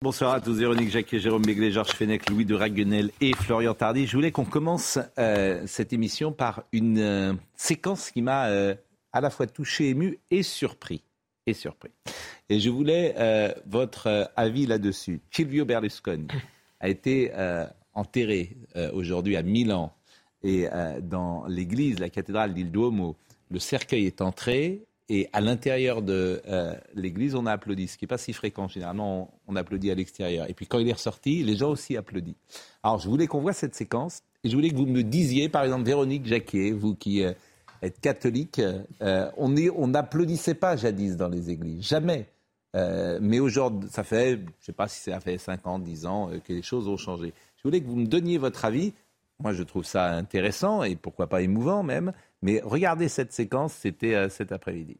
Bonsoir à tous, Véronique Jacquet, Jérôme Béglé, Georges Fenech, Louis de Raguenel et Florian Tardy. Je voulais qu'on commence euh, cette émission par une euh, séquence qui m'a euh, à la fois touché, ému et surpris. Et surpris. Et je voulais votre avis là-dessus. Silvio Berlusconi a été enterré aujourd'hui à Milan et dans l'église, la cathédrale d'Il Duomo. Le cercueil est entré et à l'intérieur de euh, l'église, on a applaudi, ce qui n'est pas si fréquent. Généralement, on, applaudit à l'extérieur. Et puis quand il est ressorti, les gens aussi applaudissent. Alors, je voulais qu'on voit cette séquence. Et je voulais que vous me disiez, par exemple, Véronique Jacquet, vous qui euh, êtes catholique, euh, on n'applaudissait pas jadis dans les églises. Jamais. mais aujourd'hui, ça fait, je ne sais pas si ça fait 5 ans, 10 ans que les choses ont changé. Je voulais que vous me donniez votre avis. Moi, je trouve ça intéressant et pourquoi pas émouvant même. Mais regardez cette séquence, c'était euh, cet après-midi.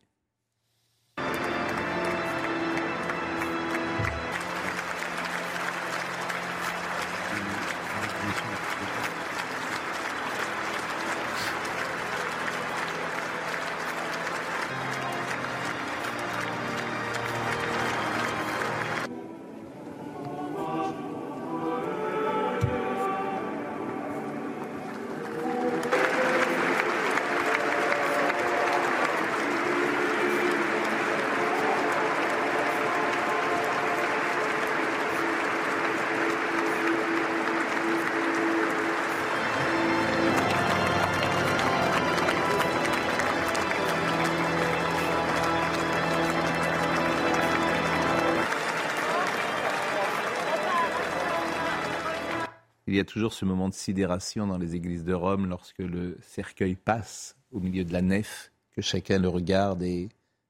Il y a toujours ce moment de sidération dans les églises de Rome lorsque le cercueil passe au milieu de la nef, que chacun le regarde et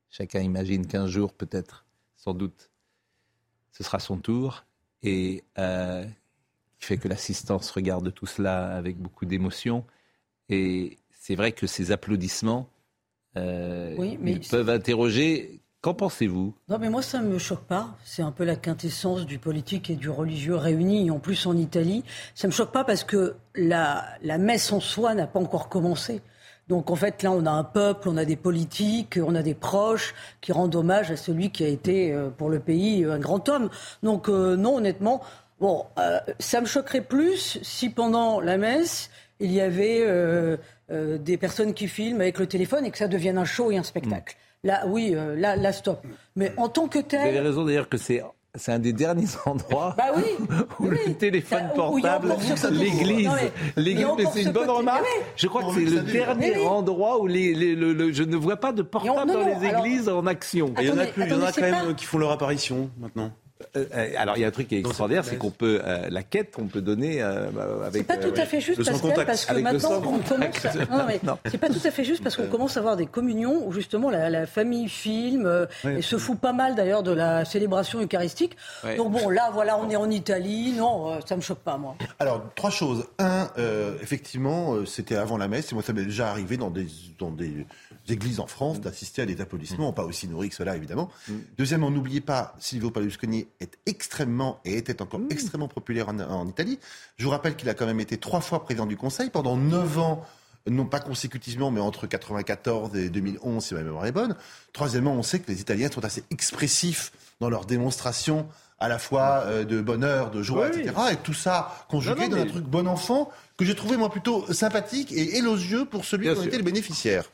chacun imagine qu'un jour, peut-être, sans doute, ce sera son tour. Et euh, qui fait que l'assistance regarde tout cela avec beaucoup d'émotion. Et c'est vrai que ces applaudissements euh, peuvent interroger Qu'en pensez-vous? Non, mais moi, ça ne me choque pas. C'est un peu la quintessence du politique et du religieux réunis, en plus en Italie. Ça ne me choque pas parce que la, la messe en soi n'a pas encore commencé. Donc en fait, là, on a un peuple, on a des politiques, on a des proches qui rendent hommage à celui qui a été euh, pour le pays un grand homme. Donc euh, non, honnêtement, bon, euh, ça me choquerait plus si pendant la messe, il y avait des personnes qui filment avec le téléphone et que ça devienne un show et un spectacle. Là, oui, euh, là, là, stop. Mais en tant que tel. Vous avez raison d'ailleurs que c'est. C'est un des derniers endroits bah oui, où le téléphone portable, l'église, l'église, c'est une bonne remarque. Je crois que c'est le dernier endroit où les, le, je ne vois pas de portable dans les églises en action. il y en a plus, il y en a quand même qui font leur apparition maintenant. Euh, euh, alors il y a un truc qui est extraordinaire, c'est qu'on peut euh, la quête, on peut donner bah, avec. C'est pas tout à fait juste Pascal, parce que maintenant on commence. Non, mais c'est pas tout à fait juste parce qu'on commence à avoir des communions où justement la, famille filme et se fout pas mal d'ailleurs de la célébration eucharistique. Donc bon, là voilà, on est en Italie. Non, ça me choque pas moi. Alors trois choses. Un, effectivement, c'était avant la messe et moi ça m'est déjà arrivé dans des dans des églises en France d'assister à des applaudissements, pas aussi nourris que cela évidemment. Mm. Deuxièmement, n'oubliez pas, Silvio Berlusconi est extrêmement et était encore mm. extrêmement populaire en, Italie. Je vous rappelle qu'il a quand même été trois fois président du Conseil pendant neuf ans non pas consécutivement, mais entre 94 et 2011, si ma mémoire est bonne. Troisièmement, on sait que les Italiens sont assez expressifs dans leurs démonstrations à la fois euh, de bonheur, de joie, etc. Et tout ça conjugué dans un truc bon enfant que j'ai trouvé moi plutôt sympathique et élogieux pour celui qui en était le bénéficiaire.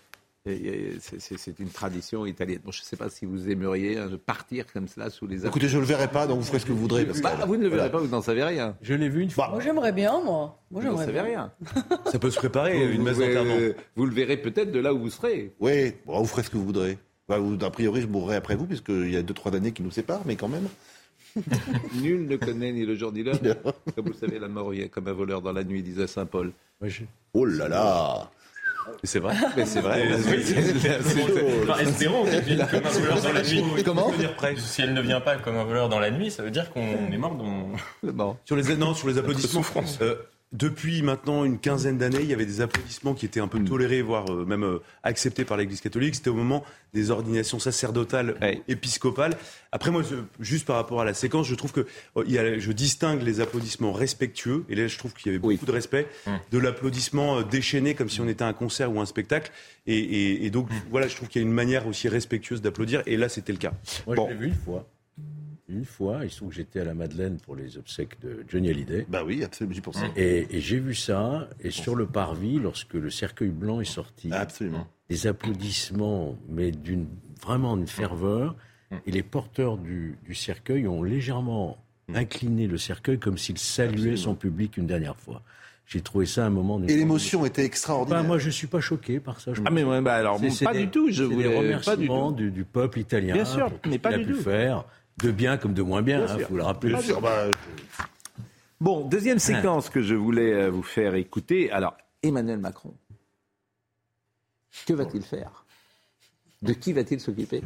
C'est une tradition italienne. Bon, je ne sais pas si vous aimeriez hein, partir comme cela sous les. Écoutez, je ne le verrai pas, donc vous ferez ce que vous voudrez. Bah, vous ne le verrez pas, vous n'en savez rien. Je l'ai vu une fois. moi, j'aimerais bien, moi. Moi, vous n'en savez rien. Ça peut se préparer, une messe d'enterrement. Vous le verrez peut-être de là où vous serez. Oui, bon, vous ferez ce que vous voudrez. Bah, a priori, je mourrai après vous, puisqu'il y a deux, trois années qui nous séparent, mais quand même. Nul ne connaît ni le jour ni l'heure. Comme vous le savez, la mort est comme un voleur dans la nuit, disait saint Paul. Oh là là c'est vrai, mais c'est vrai. espérons qu'elle vienne comme un voleur dans la nuit. Comment Si elle ne vient pas comme un voleur dans la nuit, ça veut dire qu'on est mort dans. Sur les non, sur les applaudissements, France. Depuis maintenant une quinzaine d'années, il y avait des applaudissements qui étaient un peu mm. tolérés, voire euh, même euh, acceptés par l'Église catholique. C'était au moment des ordinations sacerdotales épiscopales. Après, moi, juste par rapport à la séquence, je trouve que oh, il y a, je distingue les applaudissements respectueux, et là, je trouve qu'il y avait beaucoup de respect, mm. de l'applaudissement euh, déchaîné, comme si on était un concert ou un spectacle. Et, donc, mm. voilà, je trouve qu'il y a une manière aussi respectueuse d'applaudir, et là, c'était le cas. Moi, je l'ai vu une fois. Une fois, il se trouve que j'étais à la Madeleine pour les obsèques de Johnny Hallyday. Bah oui, absolument, j'y pensais. Et, et j'ai vu ça, et sur le parvis, lorsque le cercueil blanc est sorti, Absolument. des applaudissements, mais d'une vraiment une ferveur. Et les porteurs du, du cercueil ont légèrement incliné le cercueil comme s'ils saluaient son public une dernière fois. J'ai trouvé ça un moment. Et l'émotion était extraordinaire. Bah, moi, je suis pas choqué par ça. Je Ah, mais ouais, bah, alors, C'est- bon, c'est pas des- du tout. Je c'est voulais pas du remerciements tout. du, du peuple italien. Bien sûr, pour mais pas du pu tout. faire, de bien comme de moins bien, il sûr. faut le rappeler. Bien sûr, bah, Bon, deuxième séquence que je voulais euh, vous faire écouter. Alors, Emmanuel Macron, que va-t-il faire? De qui va-t-il s'occuper?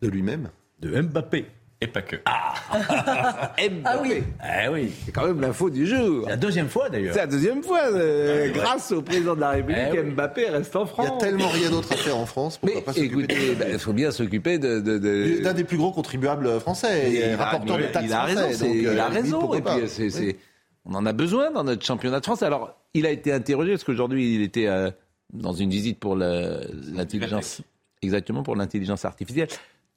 De lui-même. De Mbappé. Et pas que. Mbappé. Ah oui. Ah oui. C'est quand même l'info du jour. C'est la deuxième fois d'ailleurs. C'est la deuxième fois, euh, grâce au président de la République, Eh oui. Mbappé reste en Il France. y a tellement rien d'autre à faire en France. Pourquoi Mais pas s'occuper écoutez, il faut bien s'occuper de. de, de- d'un des plus gros contribuables français, et il a, rapporteur de il taxes a raison, français. c'est- donc, il euh, a limite, raison. Et puis, c'est- Oui. c'est- on en a besoin dans notre championnat de France. Alors, il a été interrogé parce qu'aujourd'hui, il était euh, dans une visite pour l'intelligence, exactement pour l'intelligence artificielle.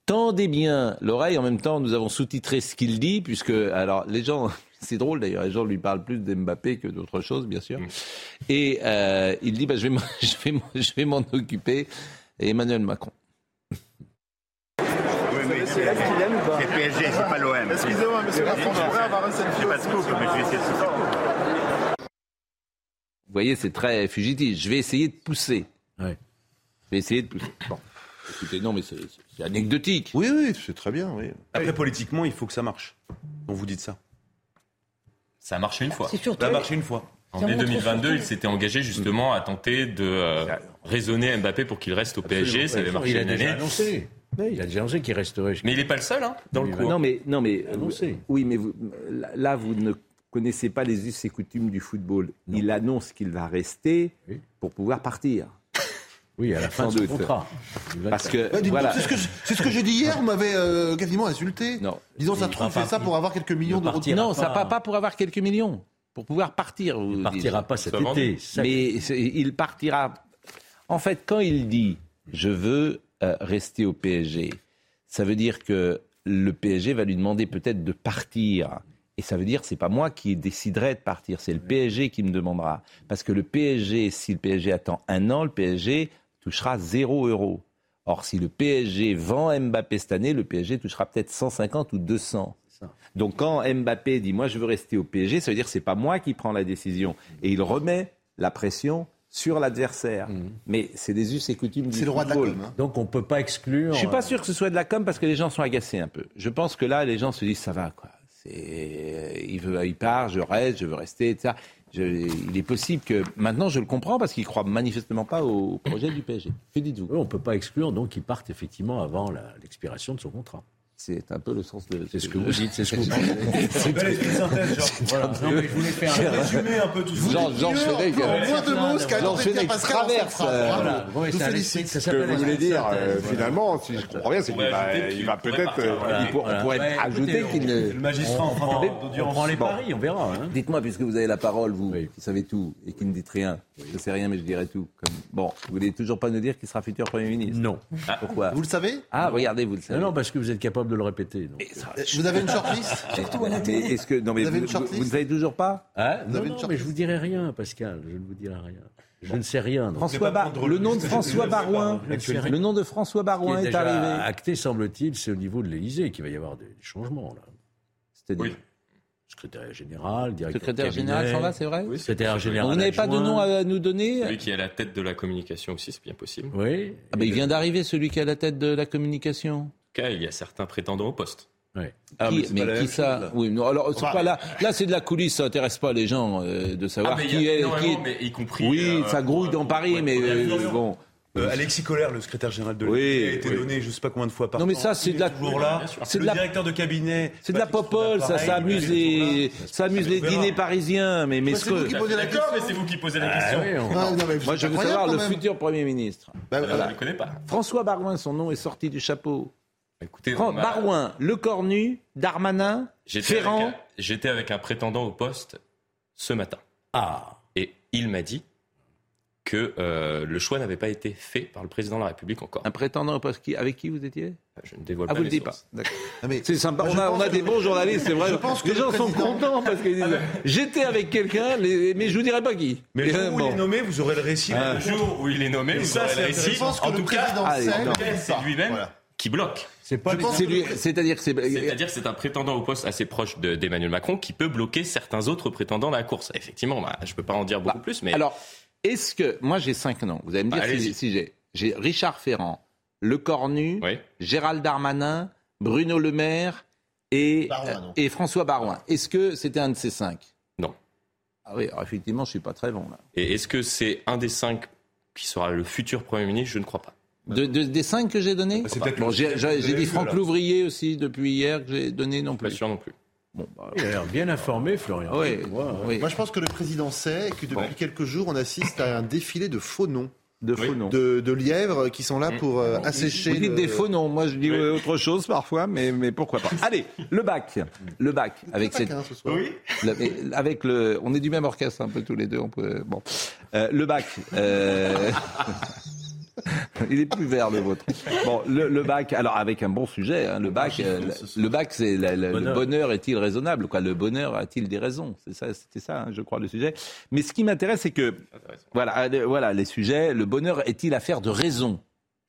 Tendez bien l'oreille. En même temps, nous avons sous-titré ce qu'il dit, puisque alors les gens, c'est drôle d'ailleurs, les gens lui parlent plus d'Mbappé que d'autre chose, bien sûr. Et euh, il dit, bah, je vais, m'en- je vais, je vais m'en occuper. Et Emmanuel Macron. Oui, oui, c'est c'est PSG, c'est pas l'OM. Excusez-moi, monsieur Macron, je pourrais avoir un selfie pas de scoop, mais je vais essayer de se Vous voyez, c'est très fugitif. Je vais essayer de pousser. Ouais. Je vais essayer de pousser. Bon. Écoutez, non, mais c'est c'est anecdotique. Oui, oui, c'est très bien. Oui. Après, politiquement, il faut que ça marche. On vous dites ça. Ça a marché une fois. C'est surtout. Ça a marché une fois. En mai montre 2022, surtout- il s'était engagé justement à tenter de euh, raisonner Mbappé pour qu'il reste au PSG. Ça avait il marché a une déjà année. annoncé. Oui, il a déjà annoncé qu'il resterait. Mais il n'est pas le seul hein, dans le coup. Non, mais, non, mais Annoncé. oui, mais vous, là, vous ne connaissez pas les us et coutumes du football. Il annonce qu'il va rester Oui. pour pouvoir partir. Oui, à la fin de doute. contrat. Parce que, voilà. C'est ce que je- c'est ce que j'ai dit hier, vous m'avez euh, quasiment insulté. Non. Disons, ça trouve, fait ça pas- pour avoir quelques millions d'euros. de- partira Non, ça pas. pas, pas pour avoir quelques millions. Pour pouvoir partir. Il dites. partira pas cet été. Mais il partira. En fait, quand il dit je veux euh, rester au PSG, ça veut dire que le PSG va lui demander peut-être de partir. Et ça veut dire c'est pas moi qui déciderai de partir, c'est le PSG qui me demandera. Parce que le PSG, si le PSG attend un an, le PSG touchera 0 euros. Or, si le PSG vend Mbappé cette année, le PSG touchera peut-être 150 ou 200. ça. Donc quand Mbappé dit moi je veux rester au PSG, ça veut dire que c'est pas moi qui prends la décision et il remet la pression sur l'adversaire. Mais c'est des us et coutumes du C'est le roi de la com. hein. Donc on peut pas exclure. Je suis pas euh, sûr que ce soit de la com parce que les gens sont agacés un peu. Je pense que là les gens se disent ça va quoi. Il veut il part, je reste, je veux rester etc. Il est possible que maintenant je le comprends parce qu'il croit manifestement pas au projet du PSG. Que dites-vous? On peut pas exclure donc qu'il parte effectivement avant l'expiration de son contrat. C'est un peu le sens de C'est ce que vous dites, c'est ce que vous pensez. C'est bel esprit de synthèse, genre. Voilà. Non, mais je voulais faire un résumé un peu tout ça. Jean, Jean Fenech, En moins de mots, ce qu'a Jean tenté de dire Fenech Pascal traverse. Voilà. Un félicite. Ce que vous voulez dire, euh, finalement, si je comprends bien, c'est qu'il va, peut-être. on pourrait ajouter qu'il ne le magistrat en d'audience. prend les paris, on verra. hein. Dites-moi, puisque vous avez la parole, vous, qui savez tout et qui ne dites rien. Je ne sais rien, mais je dirai tout. Bon, vous voulez toujours pas nous dire qui sera futur Premier ministre Non. Pourquoi Vous le savez? Ah, regardez, vous le savez. Non, parce que vous êtes capable de le répéter. donc. Vous avez une shortlist Surtout à la Mais télé. Est-ce que non mais Vous avez vous, une shortlist vous ne savez toujours pas Hein Vous non, avez une non, mais je vous dirai rien, Pascal. Je ne vous dirai rien. Je ne sais rien. donc. François Bar- le nom de François Barouin, je- je- le nom de François Ce qui Barouin est arrivé. acté, semble-t-il, c'est au niveau de l'Élysée qu'il va y avoir des changements. Là. C'est-à-dire Oui. Secrétaire général, directeur secrétaire général s'en va, c'est vrai Secrétaire général. Vous n'avez pas de nom à nous donner Celui qui est à la tête de la communication aussi, c'est bien possible. Oui. ah ben, Il vient d'arriver celui qui est à la tête de la communication. Cas, il y a certains prétendants au poste. Ouais. Ah, qui, mais qui ça chose, là. Oui, non, alors c'est Bah. pas là. Là, c'est de la coulisse, ça intéresse pas les gens euh, de savoir Ah, mais il qui y a est. énormément, Qui est... mais y compris. Oui, euh, ça grouille dans Paris, mais euh, bon. Euh, Alexis Collère, le secrétaire général de Oui, l'Élysée, a été oui. donné je sais pas combien de fois par Non, mais ça, c'est de la- là. C'est de la- directeur de cabinet. C'est de la popole, ça, ça amuse les, ça amuse les dîners parisiens, mais, mais c'est vous que- qui posez la D'accord, mais question. c'est vous qui posez la Ah question. oui, on- Ah, non, mais Moi, je veux savoir le futur Premier ministre. Bah, Je ne le connais pas. François Barouin, son nom est sorti du chapeau. Écoutez, Fran- on m'a- Barouin, Le Cornu, Darmanin, j'étais Ferrand. avec un- J'étais avec un prétendant au poste ce matin. Ah. Et il m'a dit que euh, le choix n'avait pas été fait par le président de la République encore. Un prétendant au poste qui, avec qui vous étiez? Je ne dévoile Ah, pas vous le les dites pas. sources. D'accord. Ah, mais- C'est sympa. On a, on pense a des bons journalistes, c'est vrai. Je pense que les le gens sont contents parce qu'ils disent J'étais avec quelqu'un, mais je vous dirai pas qui. Mais le jour où bon. il est nommé, vous aurez le récit. Ah. Le jour où il est nommé, vous ça, aurez c'est le récit. Je pense que En le tout cas, ah, c'est lui-même Voilà. qui bloque. C'est pas C'est-à-dire que c'est. C'est-à-dire que c'est un prétendant au poste assez proche de- d'Emmanuel Macron qui peut bloquer certains autres prétendants dans la course. Effectivement, bah, je ne peux pas en dire beaucoup Bah, plus, mais Alors, est-ce que. Moi, j'ai cinq noms. Vous allez me Bah, dire si, j'ai. J'ai Richard Ferrand, Le Cornu, oui. Gérald Darmanin, Bruno Le Maire et, Barouin, non. et François Barouin. Est-ce que c'était un de ces cinq? Non. Ah oui, alors effectivement, je suis pas très bon là. Et est-ce que c'est un des cinq qui sera le futur Premier ministre? Je ne crois pas. De, de- des cinq que j'ai donnés Bah, c'est peut-être Bon, j'ai dit Franck alors. Louvrier aussi depuis hier que j'ai donné non Pas plus. sûr non plus. Bon, bah, Il a l'air bien informé, Florian. oui, Ouais, ouais. oui, Moi, je pense que le président sait que depuis Bon. quelques jours, on assiste à un défilé de faux noms, de faux noms. de, de lièvres qui sont là pour euh, assécher. Vous dites le- des faux noms, moi je dis Oui. autre chose parfois, mais, mais pourquoi pas. Allez, le bac, le bac avec cette, Taquin, ce soir. La- mais avec le, on est du même orchestre un peu tous les deux. On peut, bon, Euh, le bac. euh, Il est plus vert le vôtre. Bon, le, le bac. Alors avec un bon sujet, hein, le bac. euh, le bac, c'est la- la- le Bonheur. est-il raisonnable Quoi, le bonheur a-t-il des raisons? C'est ça, c'était ça, hein, je crois, le sujet. Mais ce qui m'intéresse, c'est que voilà, euh, voilà les sujets. Le bonheur est-il affaire de raison?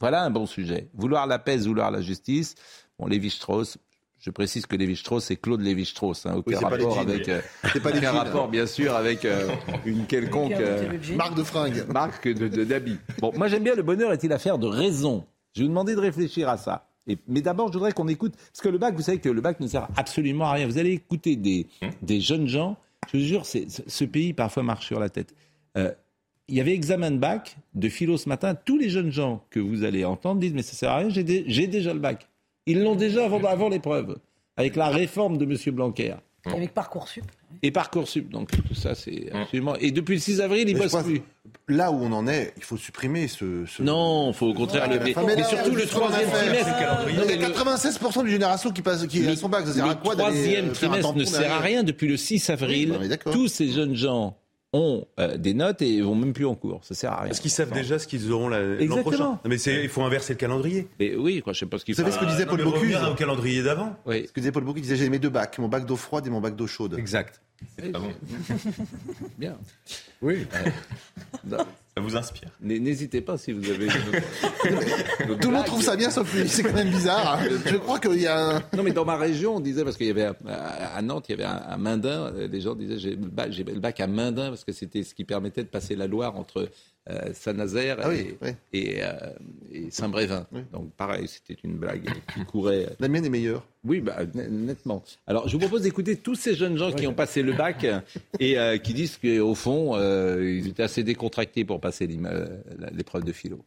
Voilà un bon sujet. Vouloir la paix, vouloir la justice. Bon, Lévi-Strauss. Je précise que Lévi-Strauss, c'est Claude Lévi-Strauss. Hein, aucun c'est pas les rapport jeans, avec. euh, C'est pas des aucun rapport, bien sûr, avec euh, une quelconque. euh, Marque de fringues. marque de, d'habits. Bon, moi j'aime bien le bonheur est-il affaire de raison? Je vais vous demander de réfléchir à ça. Et- mais d'abord, je voudrais qu'on écoute, parce que le bac, vous savez que le bac ne sert absolument à rien. Vous allez écouter des, des jeunes gens, je vous jure, ce- ce pays parfois marche sur la tête. Euh, il y avait examen de bac de philo ce matin. Tous les jeunes gens que vous allez entendre disent mais ça sert à rien, j'ai déjà le bac. Ils l'ont déjà avant, avant l'épreuve, avec la réforme de M. Blanquer. Avec Parcoursup. Et Parcoursup, donc tout ça, c'est absolument. Et depuis le 6 avril, ils je bossent plus. Là où on en est, il faut supprimer ce. ce- Non, il faut au contraire le. Mais, mais surtout le troisième trimestre. Il Non, y mais a le- 96% d'une génération qui passe qui le- a son bac. Ça sert à le quoi troisième euh, trimestre ne sert à rien depuis le 6 avril. Oui, tous ces jeunes gens ont euh, des notes et vont même plus en cours. Ça sert à rien. Est-ce qu'ils savent déjà ce qu'ils auront la- l'an Exactement. prochain Non, Mais il faut inverser le calendrier. Mais oui, quoi, je sais pas ce qu'il Vous savez ce que disait Non, Paul mais Bocuse au calendrier d'avant. Oui. Ce que disait Paul Bocuse, il disait j'ai mes deux bacs, mon bac d'eau froide et mon bac d'eau chaude. Exact. Ah bon Bien. Oui. Non, Ça vous inspire N'hésitez pas si vous avez. Tout le monde trouve ça bien sauf lui, c'est quand même bizarre. hein. Je crois qu'il y a un... Non, mais dans ma région, on disait, parce qu'il y avait à Nantes, il y avait un, un Mindin, euh, les gens disaient j'ai le bac, j'ai le bac à Mindin, parce que c'était ce qui permettait de passer la Loire entre euh, Saint-Nazaire Ah et, oui, oui. et, euh, et Saint-Brévin. Oui. Donc pareil, c'était une blague qui courait. La mienne est meilleure. Oui, bah, net- nettement. Alors, je vous propose d'écouter tous ces jeunes gens qui ont passé le bac et euh, qui disent qu'au fond, euh, ils étaient assez décontractés pour passer l'épreuve de philo.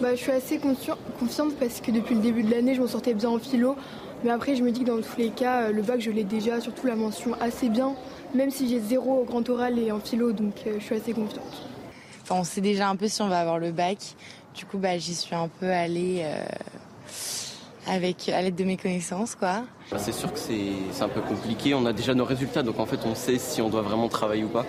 Bah, je suis assez confiante parce que depuis le début de l'année, je m'en sortais bien en philo. Mais après, je me dis que dans tous les cas, euh, le bac, je l'ai déjà, surtout la mention assez bien, même si j'ai zéro au grand oral et en philo, donc euh, je suis assez confiante. Enfin, on sait déjà un peu si on va avoir le bac. Du coup, bah, j'y suis un peu allée euh, avec à l'aide de mes connaissances, quoi. Bah, C'est sûr que c'est un peu compliqué. On a déjà nos résultats, donc en fait, on sait si on doit vraiment travailler ou pas.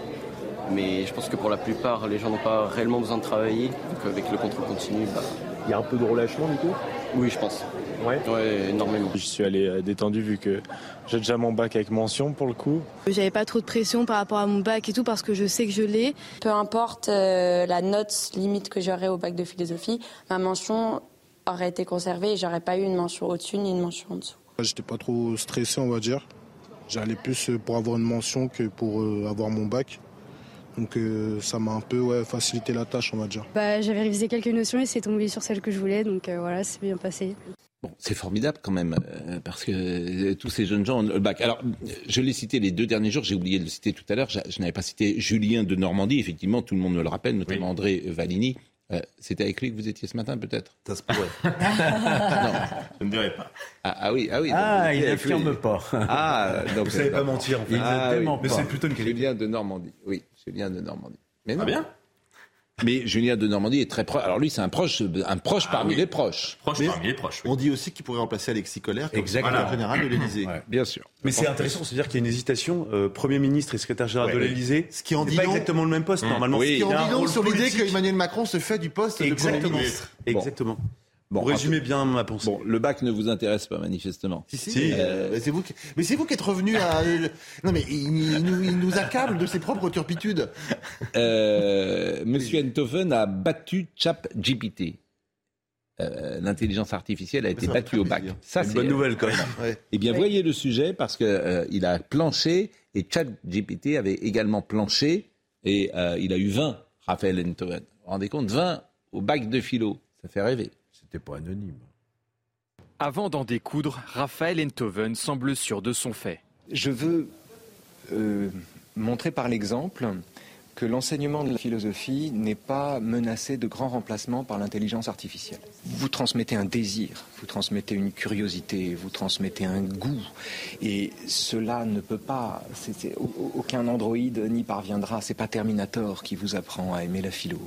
Mais je pense que pour la plupart, les gens n'ont pas réellement besoin de travailler. Donc avec le contrôle continu, bah, Il y a un peu de relâchement du coup? Oui, je pense. Ouais. Ouais, énormément. Je suis allé euh, détendu vu que j'ai déjà mon bac avec mention pour le coup. J'avais pas trop de pression par rapport à mon bac et tout parce que je sais que je l'ai. Peu importe euh, la note limite que j'aurais au bac de philosophie, ma mention aurait été conservée et j'aurais pas eu une mention au-dessus ni une mention en dessous. J'étais pas trop stressé, on va dire. J'allais plus euh, pour avoir une mention que pour euh, avoir mon bac. Donc euh, ça m'a un peu ouais, facilité la tâche, on va dire. Bah, j'avais révisé quelques notions et c'est tombé sur celle que je voulais, donc euh, voilà, c'est bien passé. Bon, c'est formidable quand même, euh, parce que euh, tous ces jeunes gens ont le bac. Alors, je l'ai cité les deux derniers jours, j'ai oublié de le citer tout à l'heure, je, je n'avais pas cité Julien de Normandie, effectivement, tout le monde me le rappelle, notamment Oui. André Valigny. Euh, C'était avec lui que vous étiez ce matin, peut-être? Ça se pourrait. Je ne dirais pas. ah, ah oui, ah oui. Ah, donc, il n'affirme pas. Ah, donc Vous savez euh, pas mentir, en fait. Il Ah, ne oui. Mais c'est plutôt une qualité. Julien de Normandie, oui, Julien de Normandie. Mais non. Pas bien Mais Julien de Normandie est très proche. Alors lui, c'est un proche, un proche Ah parmi oui. les proches. Proche Mais parmi les proches. oui. On dit aussi qu'il pourrait remplacer Alexis Collère comme Exactement. secrétaire général de l'Élysée. Bien sûr. Mais c'est intéressant, c'est-à-dire qu'il y a une hésitation. euh, Premier ministre et secrétaire général Ouais, de l'Élysée, Ce qui en dit pas exactement le même poste normalement. Oui. Qui y a en dit sur l'idée qu'Emmanuel Macron se fait du poste de Premier Exactement. ministre. Exactement. Bon, résumez bien ma pensée. Bon, le bac ne vous intéresse pas manifestement. Si, si, Si. euh, mais c'est vous, qui... mais c'est vous qui êtes revenu à. Non, mais il, il nous, il nous accable de ses propres turpitudes. Euh, Monsieur Enthoven a battu ChatGPT. Euh, L'intelligence artificielle a été Ça va battue au bac. Ça, C'est une bonne nouvelle quand même. Ouais. Eh bien, voyez le sujet parce que euh, il a planché et ChatGPT avait également planché et euh, il a eu 20, Raphaël Enthoven. Vous vous rendez compte 20 au bac de philo. Ça fait rêver. C'était pas anonyme. Avant d'en découdre, Raphaël Enthoven semble sûr de son fait. Je veux euh, montrer par l'exemple que l'enseignement de la philosophie n'est pas menacé de grand remplacement par l'intelligence artificielle. Vous transmettez un désir, vous transmettez une curiosité, vous transmettez un goût, et cela ne peut pas, aucun androïde n'y parviendra, c'est pas Terminator qui vous apprend à aimer la philo.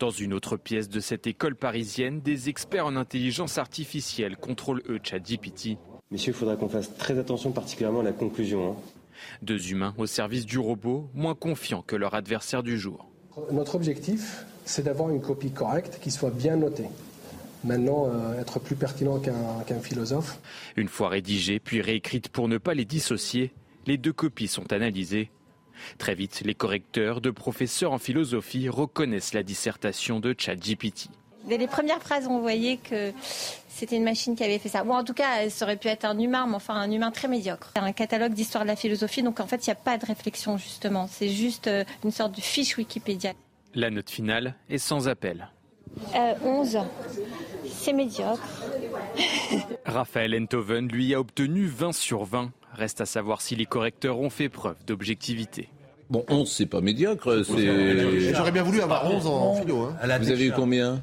Dans une autre pièce de cette école parisienne, des experts en intelligence artificielle contrôlent eux ChatGPT. Messieurs, il faudra qu'on fasse très attention particulièrement à la conclusion. hein. Deux humains au service du robot, moins confiants que leur adversaire du jour. Notre objectif, c'est d'avoir une copie correcte qui soit bien notée. Maintenant, euh, être plus pertinent qu'un qu'un philosophe. Une fois rédigées puis réécrites pour ne pas les dissocier, les deux copies sont analysées. Très vite, les correcteurs de professeurs en philosophie reconnaissent la dissertation de ChatGPT. Dès les premières phrases, on voyait que c'était une machine qui avait fait ça. Bon, en tout cas, ça aurait pu être un humain, mais enfin un humain très médiocre. C'est un catalogue d'histoire de la philosophie, donc en fait, il n'y a pas de réflexion, justement. C'est juste euh, une sorte de fiche Wikipédia. La note finale est sans appel. Euh, 11, c'est médiocre. Raphaël Enthoven, lui, a obtenu 20 sur 20. Reste à savoir si les correcteurs ont fait preuve d'objectivité. Bon, 11, c'est pas médiocre. c'est- J'aurais bien voulu avoir 11 en philo. Hein. Vous avez eu combien?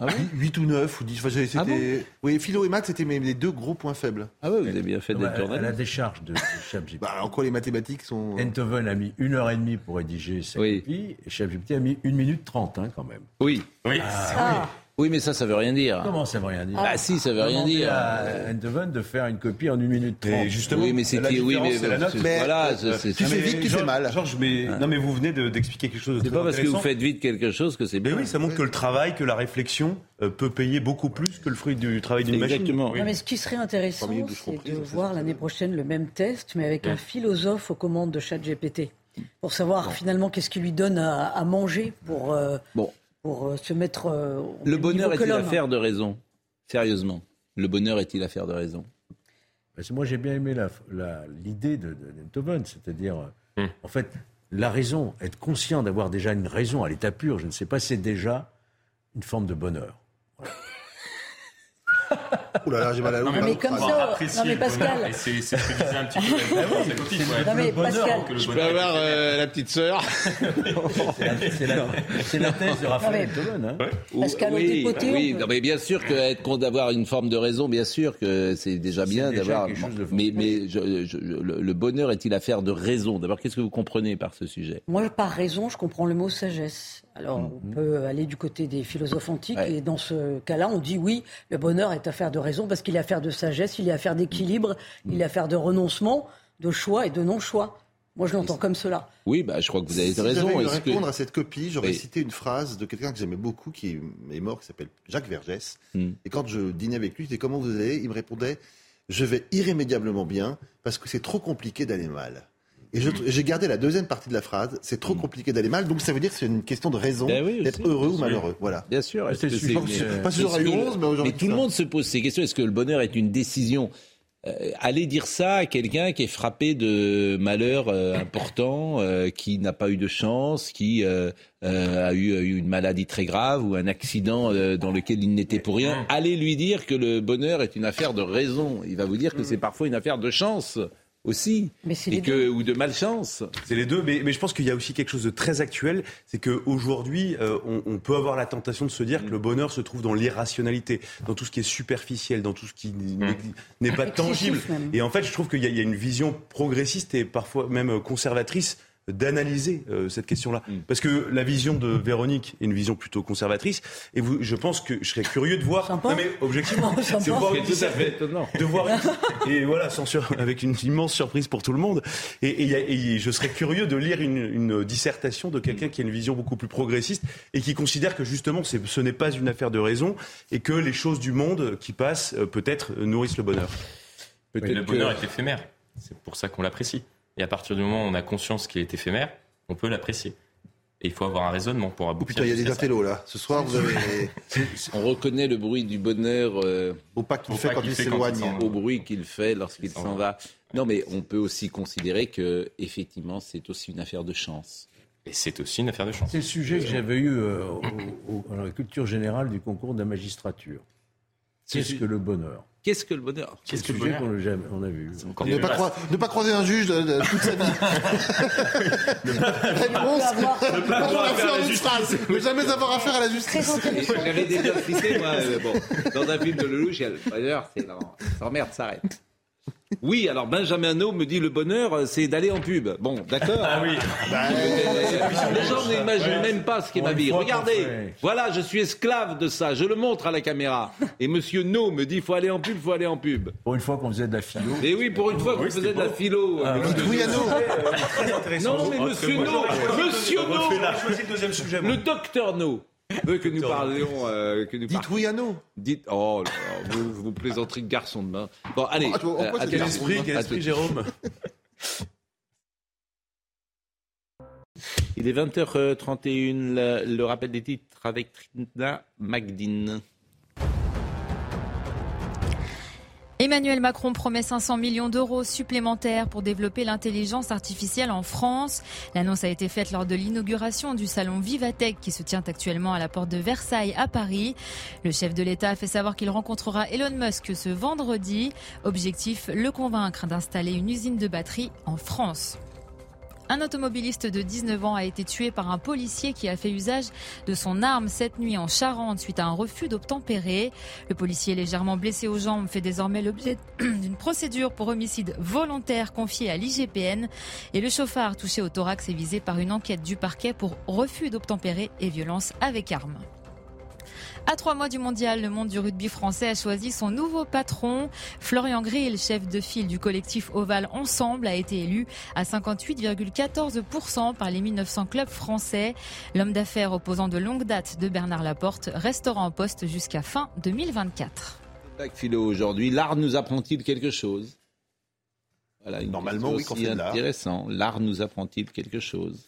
Ah oui? 8 ou 9 ou 10. Enfin, c'était- Ah bon? oui, philo et maths, c'était mes les deux gros points faibles. Ah ouais, vous avez bien fait d'être à, à la décharge de, de ChatGPT. Bah, en quoi les mathématiques sont. Enthoven a mis une heure et demie pour rédiger sa copie, et ChatGPT a mis une minute trente, hein, quand même. Oui. Oui. Ah, Oui, mais ça, ça veut rien dire. Comment ça veut rien dire Ah si, ça veut rien dire. à Enthoven de faire une copie en une minute trente. Et justement, Oui, mais c'est la qui- oui, mais- c'est la note. c'est- voilà, c'est- c'est- Tu fais vite, tu fais mal. Georges, mais, non, mais vous venez de- d'expliquer quelque chose de C'est pas parce que vous faites vite quelque chose que c'est Mais bien. oui, ça montre que le travail, que la réflexion euh, peut payer beaucoup plus que le fruit du travail d'une machine. Exactement. Non, mais ce qui serait intéressant, c'est de voir l'année prochaine le même test, mais avec un philosophe aux commandes de ChatGPT, pour savoir finalement qu'est-ce qui lui donne à, à manger pour, euh, Bon, pour euh, se mettre euh, au le bonheur est-il affaire de raison? Sérieusement, le bonheur est-il affaire de raison? Parce que moi, j'ai bien aimé la- la- l'idée de, de c'est-à-dire, euh, en fait, la raison, être conscient d'avoir déjà une raison à l'état pur, je ne sais pas, c'est déjà une forme de bonheur. Ouh là là, j'ai mal à l'eau. Non, mais comme ça, non, mais Pascal. C'est ce que disait un petit peu la mais Pascal. Je peux avoir euh, la petite sœur C'est la, thèse de Raphaël Enthoven. hein. Pascal, au oui, dépoté, oui, on peut- non, mais bien sûr qu'être d'avoir une forme de raison, bien sûr que c'est déjà bien d'avoir. Mais, mais je- je- le, bonheur est-il affaire de raison? D'abord, qu'est-ce que vous comprenez par ce sujet? Moi, par raison, je comprends le mot sagesse. Alors, on peut aller du côté des philosophes antiques, Ouais. et dans ce cas-là, on dit oui, le bonheur est affaire de raison, parce qu'il est affaire de sagesse, il est affaire d'équilibre, il est affaire de renoncement, de choix et de non-choix. Moi, je l'entends comme cela. Oui, bah, je crois que vous avez Si raison. que- répondre à cette copie, j'aurais Oui. cité une phrase de quelqu'un que j'aimais beaucoup, qui est mort, qui s'appelle Jacques Vergès. Hmm. Et quand je dînais avec lui, je disais comment vous allez? Il me répondait je vais irrémédiablement bien parce que c'est trop compliqué d'aller mal. Et j'ai gardé la deuxième partie de la phrase c'est trop compliqué d'aller mal, donc ça veut dire que c'est une question de raison Ben oui, d'être heureux ou malheureux. Voilà. Bien sûr. est-ce C'est c'est- Pas- toujours à eu que- 11, mais aujourd'hui, tout le monde se pose ces questions. Est-ce que le bonheur est une décision? Euh, Aller dire ça à quelqu'un qui est frappé de malheur euh, important, euh, qui n'a pas eu de chance, qui euh, euh, a eu, a eu une maladie très grave ou un accident euh, dans lequel il n'était pour rien, allez lui dire que le bonheur est une affaire de raison. Il va vous dire que c'est parfois une affaire de chance aussi, Mais c'est et que, ou de malchance. C'est les deux, mais, mais je pense qu'il y a aussi quelque chose de très actuel, c'est qu'aujourd'hui, euh, on, on peut avoir la tentation de se dire que le bonheur se trouve dans l'irrationalité, dans tout ce qui est superficiel, dans tout ce qui n'est- n'est pas tangible. même. Et en fait, je trouve qu'il y, a- il y a une vision progressiste et parfois même euh, conservatrice d'analyser euh, cette question-là. Parce que la vision de Véronique est une vision plutôt conservatrice. Et vous, je pense que je serais curieux de voir. Non, mais objectivement, de voir une, de voir une- et voilà, sans sur- avec une immense surprise pour tout le monde. Et, je serais curieux de lire une, une dissertation de quelqu'un qui a une vision beaucoup plus progressiste et qui considère que justement c'est- ce n'est pas une affaire de raison et que les choses du monde qui passent euh, peut-être nourrissent le bonheur. Oui, le bonheur est éphémère. C'est pour ça qu'on l'apprécie. Et à partir du moment où on a conscience qu'il est éphémère, on peut l'apprécier. Et il faut avoir un raisonnement pour aboutir. Putain, il y a des intellos là. Ce soir, vous avez. On reconnaît le bruit du bonheur euh, Au pas qu'il fait qu'il il fait quand il s'éloigne. au bruit qu'il fait lorsqu'il s'en va. Non, mais on peut aussi considérer que effectivement, c'est aussi une affaire de chance. Et c'est aussi une affaire de chance. C'est le sujet que j'avais eu euh, au- au- à la culture générale du concours de la magistrature. Qu'est-ce que le bonheur? Qu'est-ce que le bonheur? Le sujet qu'on a, jamais- on a vu. Ne pas, croi- ne pas croiser un juge de, de toute sa vie. Réponse Ne pas avoir affaire à la justice. Ne jamais avoir affaire à la justice. J'avais déjà cité, moi, euh, bon, dans un film de Lelouch, il y a le bonheur, c'est non, ça merde, s'arrête. Oui, alors Benjamin No me dit le bonheur, euh, c'est d'aller en pub. Bon, d'accord. Ah oui. Les gens n'imaginent même pas ce qu'est ma vie. Regardez, voilà, je suis esclave de ça. Je le montre à la caméra. Et Monsieur No me dit, faut aller en pub, faut aller en pub. Pour une fois qu'on faisait de la philo. Et oui, pour une fois qu'on faisait de la philo. Ah, euh, oui. Oui. Très intéressant. Non, mais Monsieur No, Monsieur No, le docteur No veut que nous parlions, euh, que nous Dites oui à nous. Dites, oh, là là, vous, vous plaisanterie de garçon de main. Bon, allez. Pourquoi euh, à Quel esprit, quel esprit, Jérôme Il est 20h31, le, le rappel des titres avec Trina Magdine. Emmanuel Macron promet 500 millions d'euros supplémentaires pour développer l'intelligence artificielle en France. L'annonce a été faite lors de l'inauguration du salon Vivatech qui se tient actuellement à la porte de Versailles à Paris. Le chef de l'État a fait savoir qu'il rencontrera Elon Musk ce vendredi. Objectif, le convaincre d'installer une usine de batterie en France. Un automobiliste de 19 ans a été tué par un policier qui a fait usage de son arme cette nuit en Charente suite à un refus d'obtempérer. Le policier légèrement blessé aux jambes fait désormais l'objet d'une procédure pour homicide volontaire confiée à l'IGPN et le chauffard touché au thorax est visé par une enquête du parquet pour refus d'obtempérer et violence avec arme. À trois mois du mondial, le monde du rugby français a choisi son nouveau patron. Florian Grill, chef de file du collectif Oval Ensemble, a été élu à 58,14% par les 1900 clubs français. L'homme d'affaires opposant de longue date de Bernard Laporte restera en poste jusqu'à fin 2024. Bac philo aujourd'hui. L'art nous apprend-il quelque chose? Voilà, une Normalement, oui, c'est intéressant. L'art nous apprend-il quelque chose?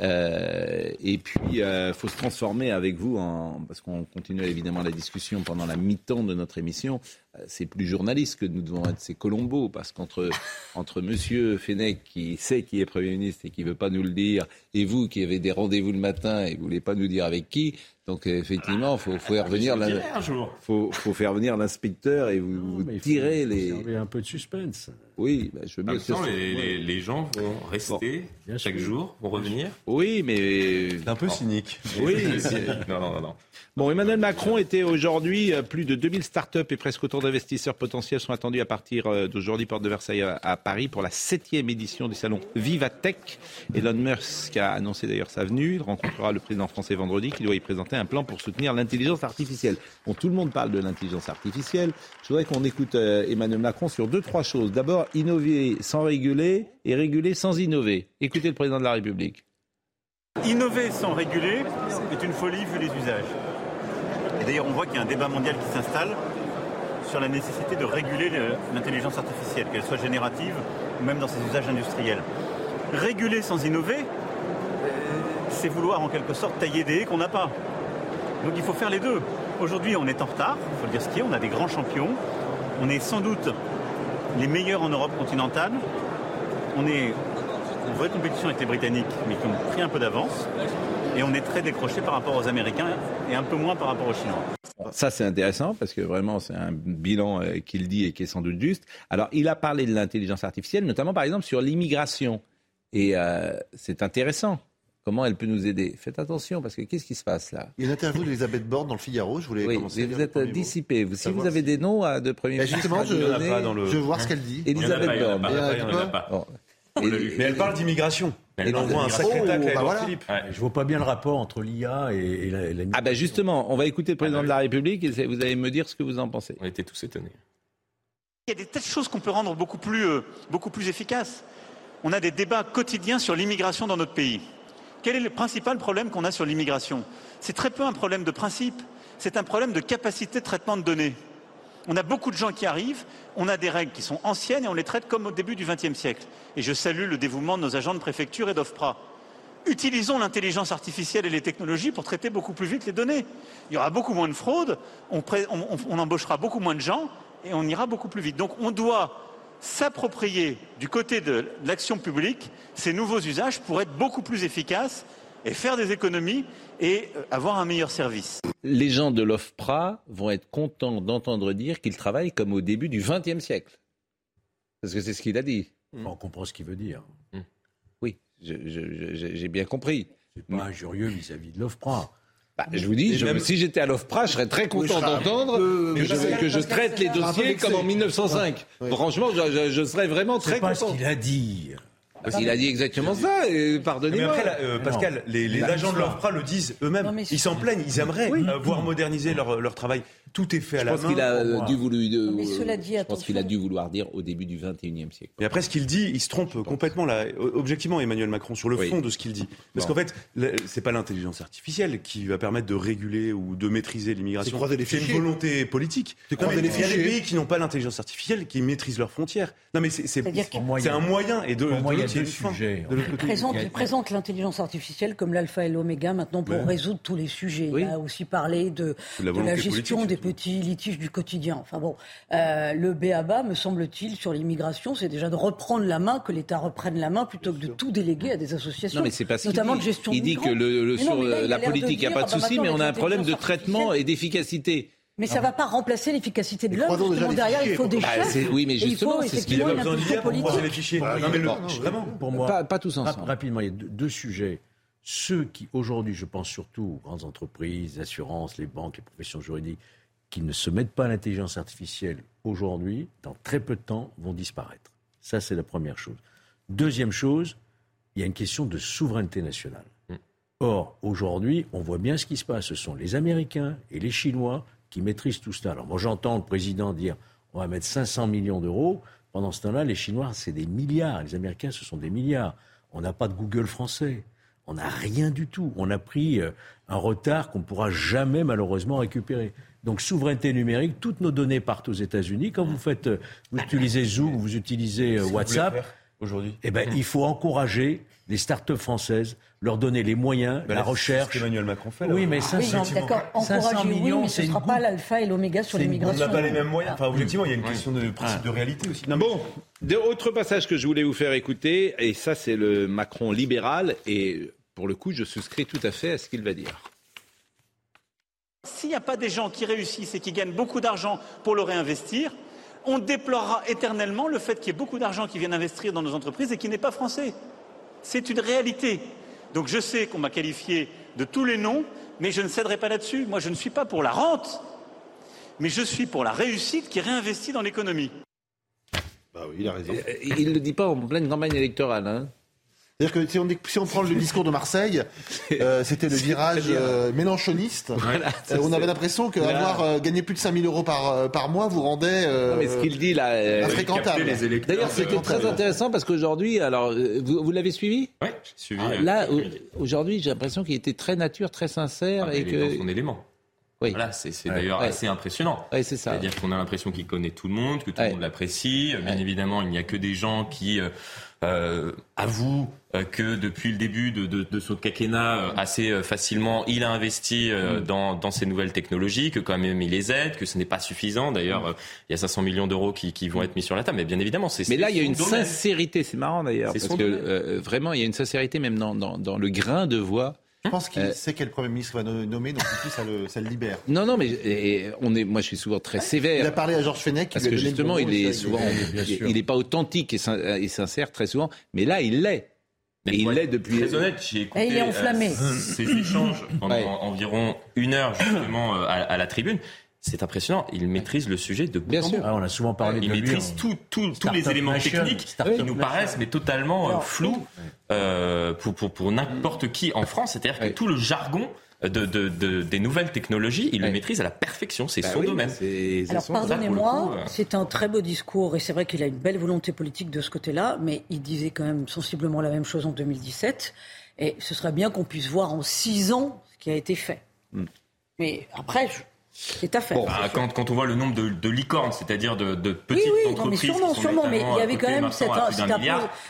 Euh, Et puis, il faut se transformer avec vous, en, parce qu'on continue évidemment la discussion pendant la mi-temps de notre émission. Euh, C'est plus journaliste que nous devons être, c'est Colombo, parce qu'entre entre Monsieur Fenech qui sait qui est Premier ministre et qui veut pas nous le dire, et vous qui avez des rendez-vous le matin et vous voulez pas nous dire avec qui, donc euh, effectivement, faut, faut faire venir un jour. faut, faut faire venir l'inspecteur et vous, vous il tirez les. conserver un peu de suspense. Oui, bah, je veux En bien temps, les, les- les gens vont rester Bien chaque sûr. jour, vont revenir. Oui, mais. C'est un peu cynique. Oui. non, non, non, non. Bon, Emmanuel Macron était aujourd'hui, euh, plus de 2000 startups et presque autant d'investisseurs potentiels sont attendus à partir euh, d'aujourd'hui, porte de Versailles à, Paris, pour la septième édition du salon Vivatech. Elon Musk a annoncé d'ailleurs sa venue. Il rencontrera le président français vendredi qui doit y présenter un plan pour soutenir l'intelligence artificielle. Bon, tout le monde parle de l'intelligence artificielle. Je voudrais qu'on écoute euh, Emmanuel Macron sur deux, trois choses. D'abord, innover sans réguler et réguler sans innover. Écoutez le président de la République. Innover sans réguler est une folie vu les usages. Et d'ailleurs, on voit qu'il y a un débat mondial qui s'installe sur la nécessité de réguler le- l'intelligence artificielle, qu'elle soit générative ou même dans ses usages industriels. Réguler sans innover, c'est vouloir en quelque sorte tailler des haies qu'on n'a pas. Donc il faut faire les deux. Aujourd'hui, on est en retard, il faut le dire ce qui est, on a des grands champions. On est sans doute les meilleurs en Europe continentale. On est en vraie compétition avec les Britanniques, mais qui ont pris un peu d'avance. Et on est très décroché par rapport aux Américains et un peu moins par rapport aux Chinois. Ça, c'est intéressant parce que vraiment, c'est un bilan euh, qu'il dit et qui est sans doute juste. Alors, il a parlé de l'intelligence artificielle, notamment par exemple sur l'immigration. Et euh, c'est intéressant. Comment elle peut nous aider? Faites attention parce que qu'est-ce qui se passe là? Il y a une interview d'Elisabeth Borne dans le Figaro. Je voulais Oui, commencer. vous êtes dissipé. Vous, si vous avez si- des noms à de premiers Ben, ministres justement, je- donner- pas dans le- Je veux voir ce qu'elle dit. Elisabeth Borne. Mais elle parle d'immigration. Elle envoie un sacré Oh, tacle à bah voilà. Philippe. Je vois pas bien le rapport entre l'IA et, et la, la- Ah ben justement, on va écouter le président de la République et vous allez me dire ce que vous en pensez. On était tous étonnés. Il y a des tas de choses qu'on peut rendre beaucoup plus, euh, beaucoup plus efficaces. On a des débats quotidiens sur l'immigration dans notre pays. Quel est le principal problème qu'on a sur l'immigration? C'est très peu un problème de principe, c'est un problème de capacité de traitement de données. On a beaucoup de gens qui arrivent, on a des règles qui sont anciennes et on les traite comme au début du XXe siècle. Et je salue le dévouement de nos agents de préfecture et d'OFPRA. Utilisons l'intelligence artificielle et les technologies pour traiter beaucoup plus vite les données. Il y aura beaucoup moins de fraude, on, on embauchera beaucoup moins de gens et on ira beaucoup plus vite. Donc on doit s'approprier du côté de l'action publique ces nouveaux usages pour être beaucoup plus efficaces et faire des économies et euh, avoir un meilleur service. Les gens de l'OFPRA vont être contents d'entendre dire qu'ils travaillent comme au début du XXe siècle. Parce que c'est ce qu'il a dit. On comprend ce qu'il veut dire. Oui, j'ai bien compris. C'est pas injurieux vis-à-vis de l'OFPRA. Bah, je vous dis, je- si j'étais à l'OFPRA, je serais très content d'entendre que, je, que traite les dossiers comme en 1905. Ouais. Franchement, je, je- je serais vraiment très pas content. ce qu'il a dit. Parce qu'il a dit exactement ça, et Mais pardonnez-moi. après, là, euh, Pascal, les, les agents de l'OFPRA le disent eux-mêmes. Ils s'en plaignent, ils aimeraient euh, voir moderniser leur, leur travail. Tout est fait à la main. qu'il a euh, dû vouloir, Mais cela dit, je pense qu'il a dû vouloir dire au début du 21e siècle. Et après, ce qu'il dit, il se trompe complètement là. Objectivement, Emmanuel Macron, sur le Oui. fond de ce qu'il dit. Parce Bon. qu'en fait, c'est pas l'intelligence artificielle qui va permettre de réguler ou de maîtriser l'immigration. C'est une fichiers. volonté politique. Mais il y a des pays qui n'ont pas l'intelligence artificielle, qui maîtrisent leurs frontières. Non, mais c'est un moyen. Et de, De moi, il. De présente, il l'intelligence artificielle comme l'alpha et l'oméga maintenant pour Ouais. résoudre tous les sujets. Oui. Il a aussi parlé de, De la de gestion des petits litiges du quotidien. Enfin bon, euh, le BABA, me semble-t-il, sur l'immigration, c'est déjà de reprendre la main, que l'État reprenne la main plutôt que de tout déléguer à des associations, Non, mais c'est pas ce notamment de gestion Il de dit migrants. que le, le- Mais sur là, la de politique, il n'y a pas de ah bah souci, mais on a un problème de traitement et d'efficacité. Mais ça ne va pas remplacer l'efficacité de les derrière, il faut des Bah, chefs. c'est- oui, mais justement, faut c'est ce qu'il une a besoin dire pour croiser les fichiers. Voilà, Non, mais le- non, vraiment. Pour moi, Pas, pas tous ensemble. rapidement, il y a deux, deux sujets. Ceux qui, aujourd'hui, je pense surtout aux grandes entreprises, les assurances, les banques, les professions juridiques, qui ne se mettent pas à l'intelligence artificielle aujourd'hui, dans très peu de temps, vont disparaître. Ça, c'est la première chose. Deuxième chose, il y a une question de souveraineté nationale. Or, aujourd'hui, on voit bien ce qui se passe. Ce sont les Américains et les Chinois qui maîtrisent tout cela. Alors, moi, j'entends le président dire on va mettre 500 millions d'euros. Pendant ce temps-là, les Chinois, c'est des milliards. Les Américains, ce sont des milliards. On n'a pas de Google français. On n'a rien du tout. On a pris euh, un retard qu'on ne pourra jamais, malheureusement, récupérer. Donc, souveraineté numérique, toutes nos données partent aux États-Unis. Quand vous faites, euh, vous utilisez Zoom, vous utilisez euh, WhatsApp, aujourd'hui? eh ben, il faut encourager les start-up françaises, leur donner les moyens, Ben la là, c'est recherche. ce qu'Emmanuel Macron fait, là. Oui, mais Oui, 500, non, d'accord, 500 encourager, oui, millions, mais c'est ce ne sera pas l'alpha et l'oméga sur une On l'immigration. n'a pas les mêmes moyens. Enfin, objectivement, il y a une question de principe de réalité aussi. Non, mais- Bon, d'autres passages que je voulais vous faire écouter, et ça c'est le Macron libéral, et pour le coup je souscris tout à fait à ce qu'il va dire. S'il n'y a pas des gens qui réussissent et qui gagnent beaucoup d'argent pour le réinvestir, on déplorera éternellement le fait qu'il y ait beaucoup d'argent qui viennent investir dans nos entreprises et qui n'est pas français. C'est une réalité. Donc je sais qu'on m'a qualifié de tous les noms, mais je ne céderai pas là-dessus. Moi, je ne suis pas pour la rente, mais je suis pour la réussite qui réinvestit dans l'économie. Bah oui, il a raison. Il ne le dit pas en pleine campagne électorale. Hein. C'est-à-dire que si on, si on prend le discours de Marseille, euh, c'était le virage euh, mélanchoniste. Voilà, Euh, on avait l'impression qu'avoir euh, gagné plus de 5000 euros par, par mois vous rendait euh, Non, mais ce qu'il dit là. euh, infréquentable. D'ailleurs, c'était très intéressant parce qu'aujourd'hui, alors, vous, vous l'avez suivi? Oui, j'ai suivi. Ah, Là, au- aujourd'hui, j'ai l'impression qu'il était très nature, très sincère Ah, et il est que. dans son élément. Oui. Voilà, c'est Ouais. d'ailleurs Ouais. assez impressionnant. Ouais, c'est ça. C'est-à-dire qu'on a l'impression qu'il connaît tout le monde, que tout le monde l'apprécie. Bien évidemment, il n'y a que des gens qui euh, euh, avouent euh, que depuis le début de, de, de son quinquennat, assez facilement, il a investi euh, dans, dans ces nouvelles technologies, que quand même il les aide, que ce n'est pas suffisant. D'ailleurs, euh, il y a 500 millions d'euros qui, qui vont être mis sur la table. Mais bien évidemment, c'est Mais là, il y a une domaine. sincérité, c'est marrant d'ailleurs, parce que euh, vraiment, il y a une sincérité même dans, dans, dans le grain de voix. Je pense qu'il Euh, sait quel Premier ministre va no- nommer, donc du coup, ça le, ça le libère. Non, non, mais et on est, moi, je suis souvent très sévère. Il a parlé à Georges Fenech. qui Parce que justement, il est souvent, il- il n'est pas authentique et, sin- et sincère très souvent, mais là, il l'est. Et il l'est depuis. Très honnête, j'ai écouté Et il est enflammé. euh, ces échanges pendant Ouais. environ une heure justement euh, à, à la tribune. C'est impressionnant. Il maîtrise le sujet de Bien sûr. Ah, on a souvent parlé il de maîtrise lui, tout, tout, tous les éléments nation, techniques qui nous paraissent mais totalement euh, flous euh, pour, pour, pour n'importe qui en France. C'est-à-dire que tout le jargon de, de, de- des nouvelles technologies, il le maîtrise à la perfection. C'est Bah son oui, domaine. Alors pardonnez-moi, euh, c'est un très beau discours et c'est vrai qu'il a une belle volonté politique de ce côté-là, mais il disait quand même sensiblement la même chose en 2017. Et ce serait bien qu'on puisse voir en six ans ce qui a été fait. Hmm. Mais après, je- c'est à faire. Bah, quand, quand on voit le nombre de, de licornes, c'est-à-dire de, de Oui, petites oui, non, mais entreprises sûrement, qui sont sûrement, mais il y avait quand même cette, peu-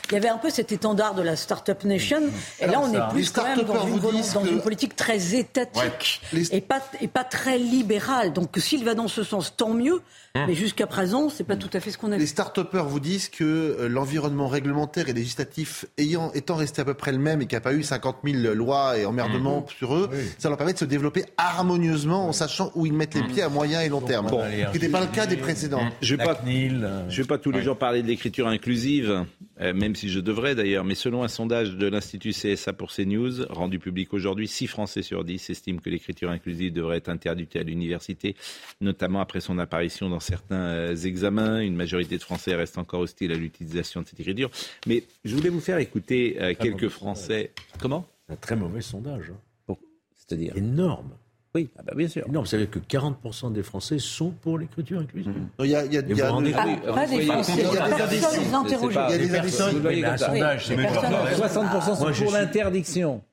il y avait un peu cet étendard de la Startup Nation, et là on ça, est plus les quand même dans une, vous volonté- disent dans que- une politique très étatique et, pas, et pas très libérale. Donc s'il va dans ce sens, tant mieux, mais jusqu'à présent, c'est pas tout à fait ce qu'on a Les start-upers vous disent que euh, l'environnement réglementaire et législatif ayant, étant resté à peu près le même et qu'il n'y a pas eu 50 000 lois et emmerdements sur eux, ça leur permet de se développer harmonieusement en sachant où ils mettent les pieds à moyen et long terme. Bon. ce qui n'était pas le cas des précédents. Je ne vais, pas- euh, je vais pas tous les jours parler de l'écriture inclusive, euh, même si je devrais d'ailleurs, mais selon un sondage de l'Institut CSA pour CNews, rendu public aujourd'hui, 6 Français sur 10 estiment que l'écriture inclusive devrait être interdite à l'université, notamment après son apparition dans certains euh, examens. Une majorité de Français reste encore hostile à l'utilisation de cette écriture. Mais je voulais vous faire écouter euh, quelques Français. Comment? Un très mauvais sondage. hein. C'est-à-dire? Énorme. Oui, ah bah bien sûr. Énorme. Vous savez que 40% des Français sont pour l'écriture inclusive. Il y a, il y a- il y a- Ah, compte pas des Français, il y a des. Il y a des indécis. Vous le voyez Oui, mais comme un ça. sondage, c'est Oui, pas- personne- 60% sont pour l'interdiction.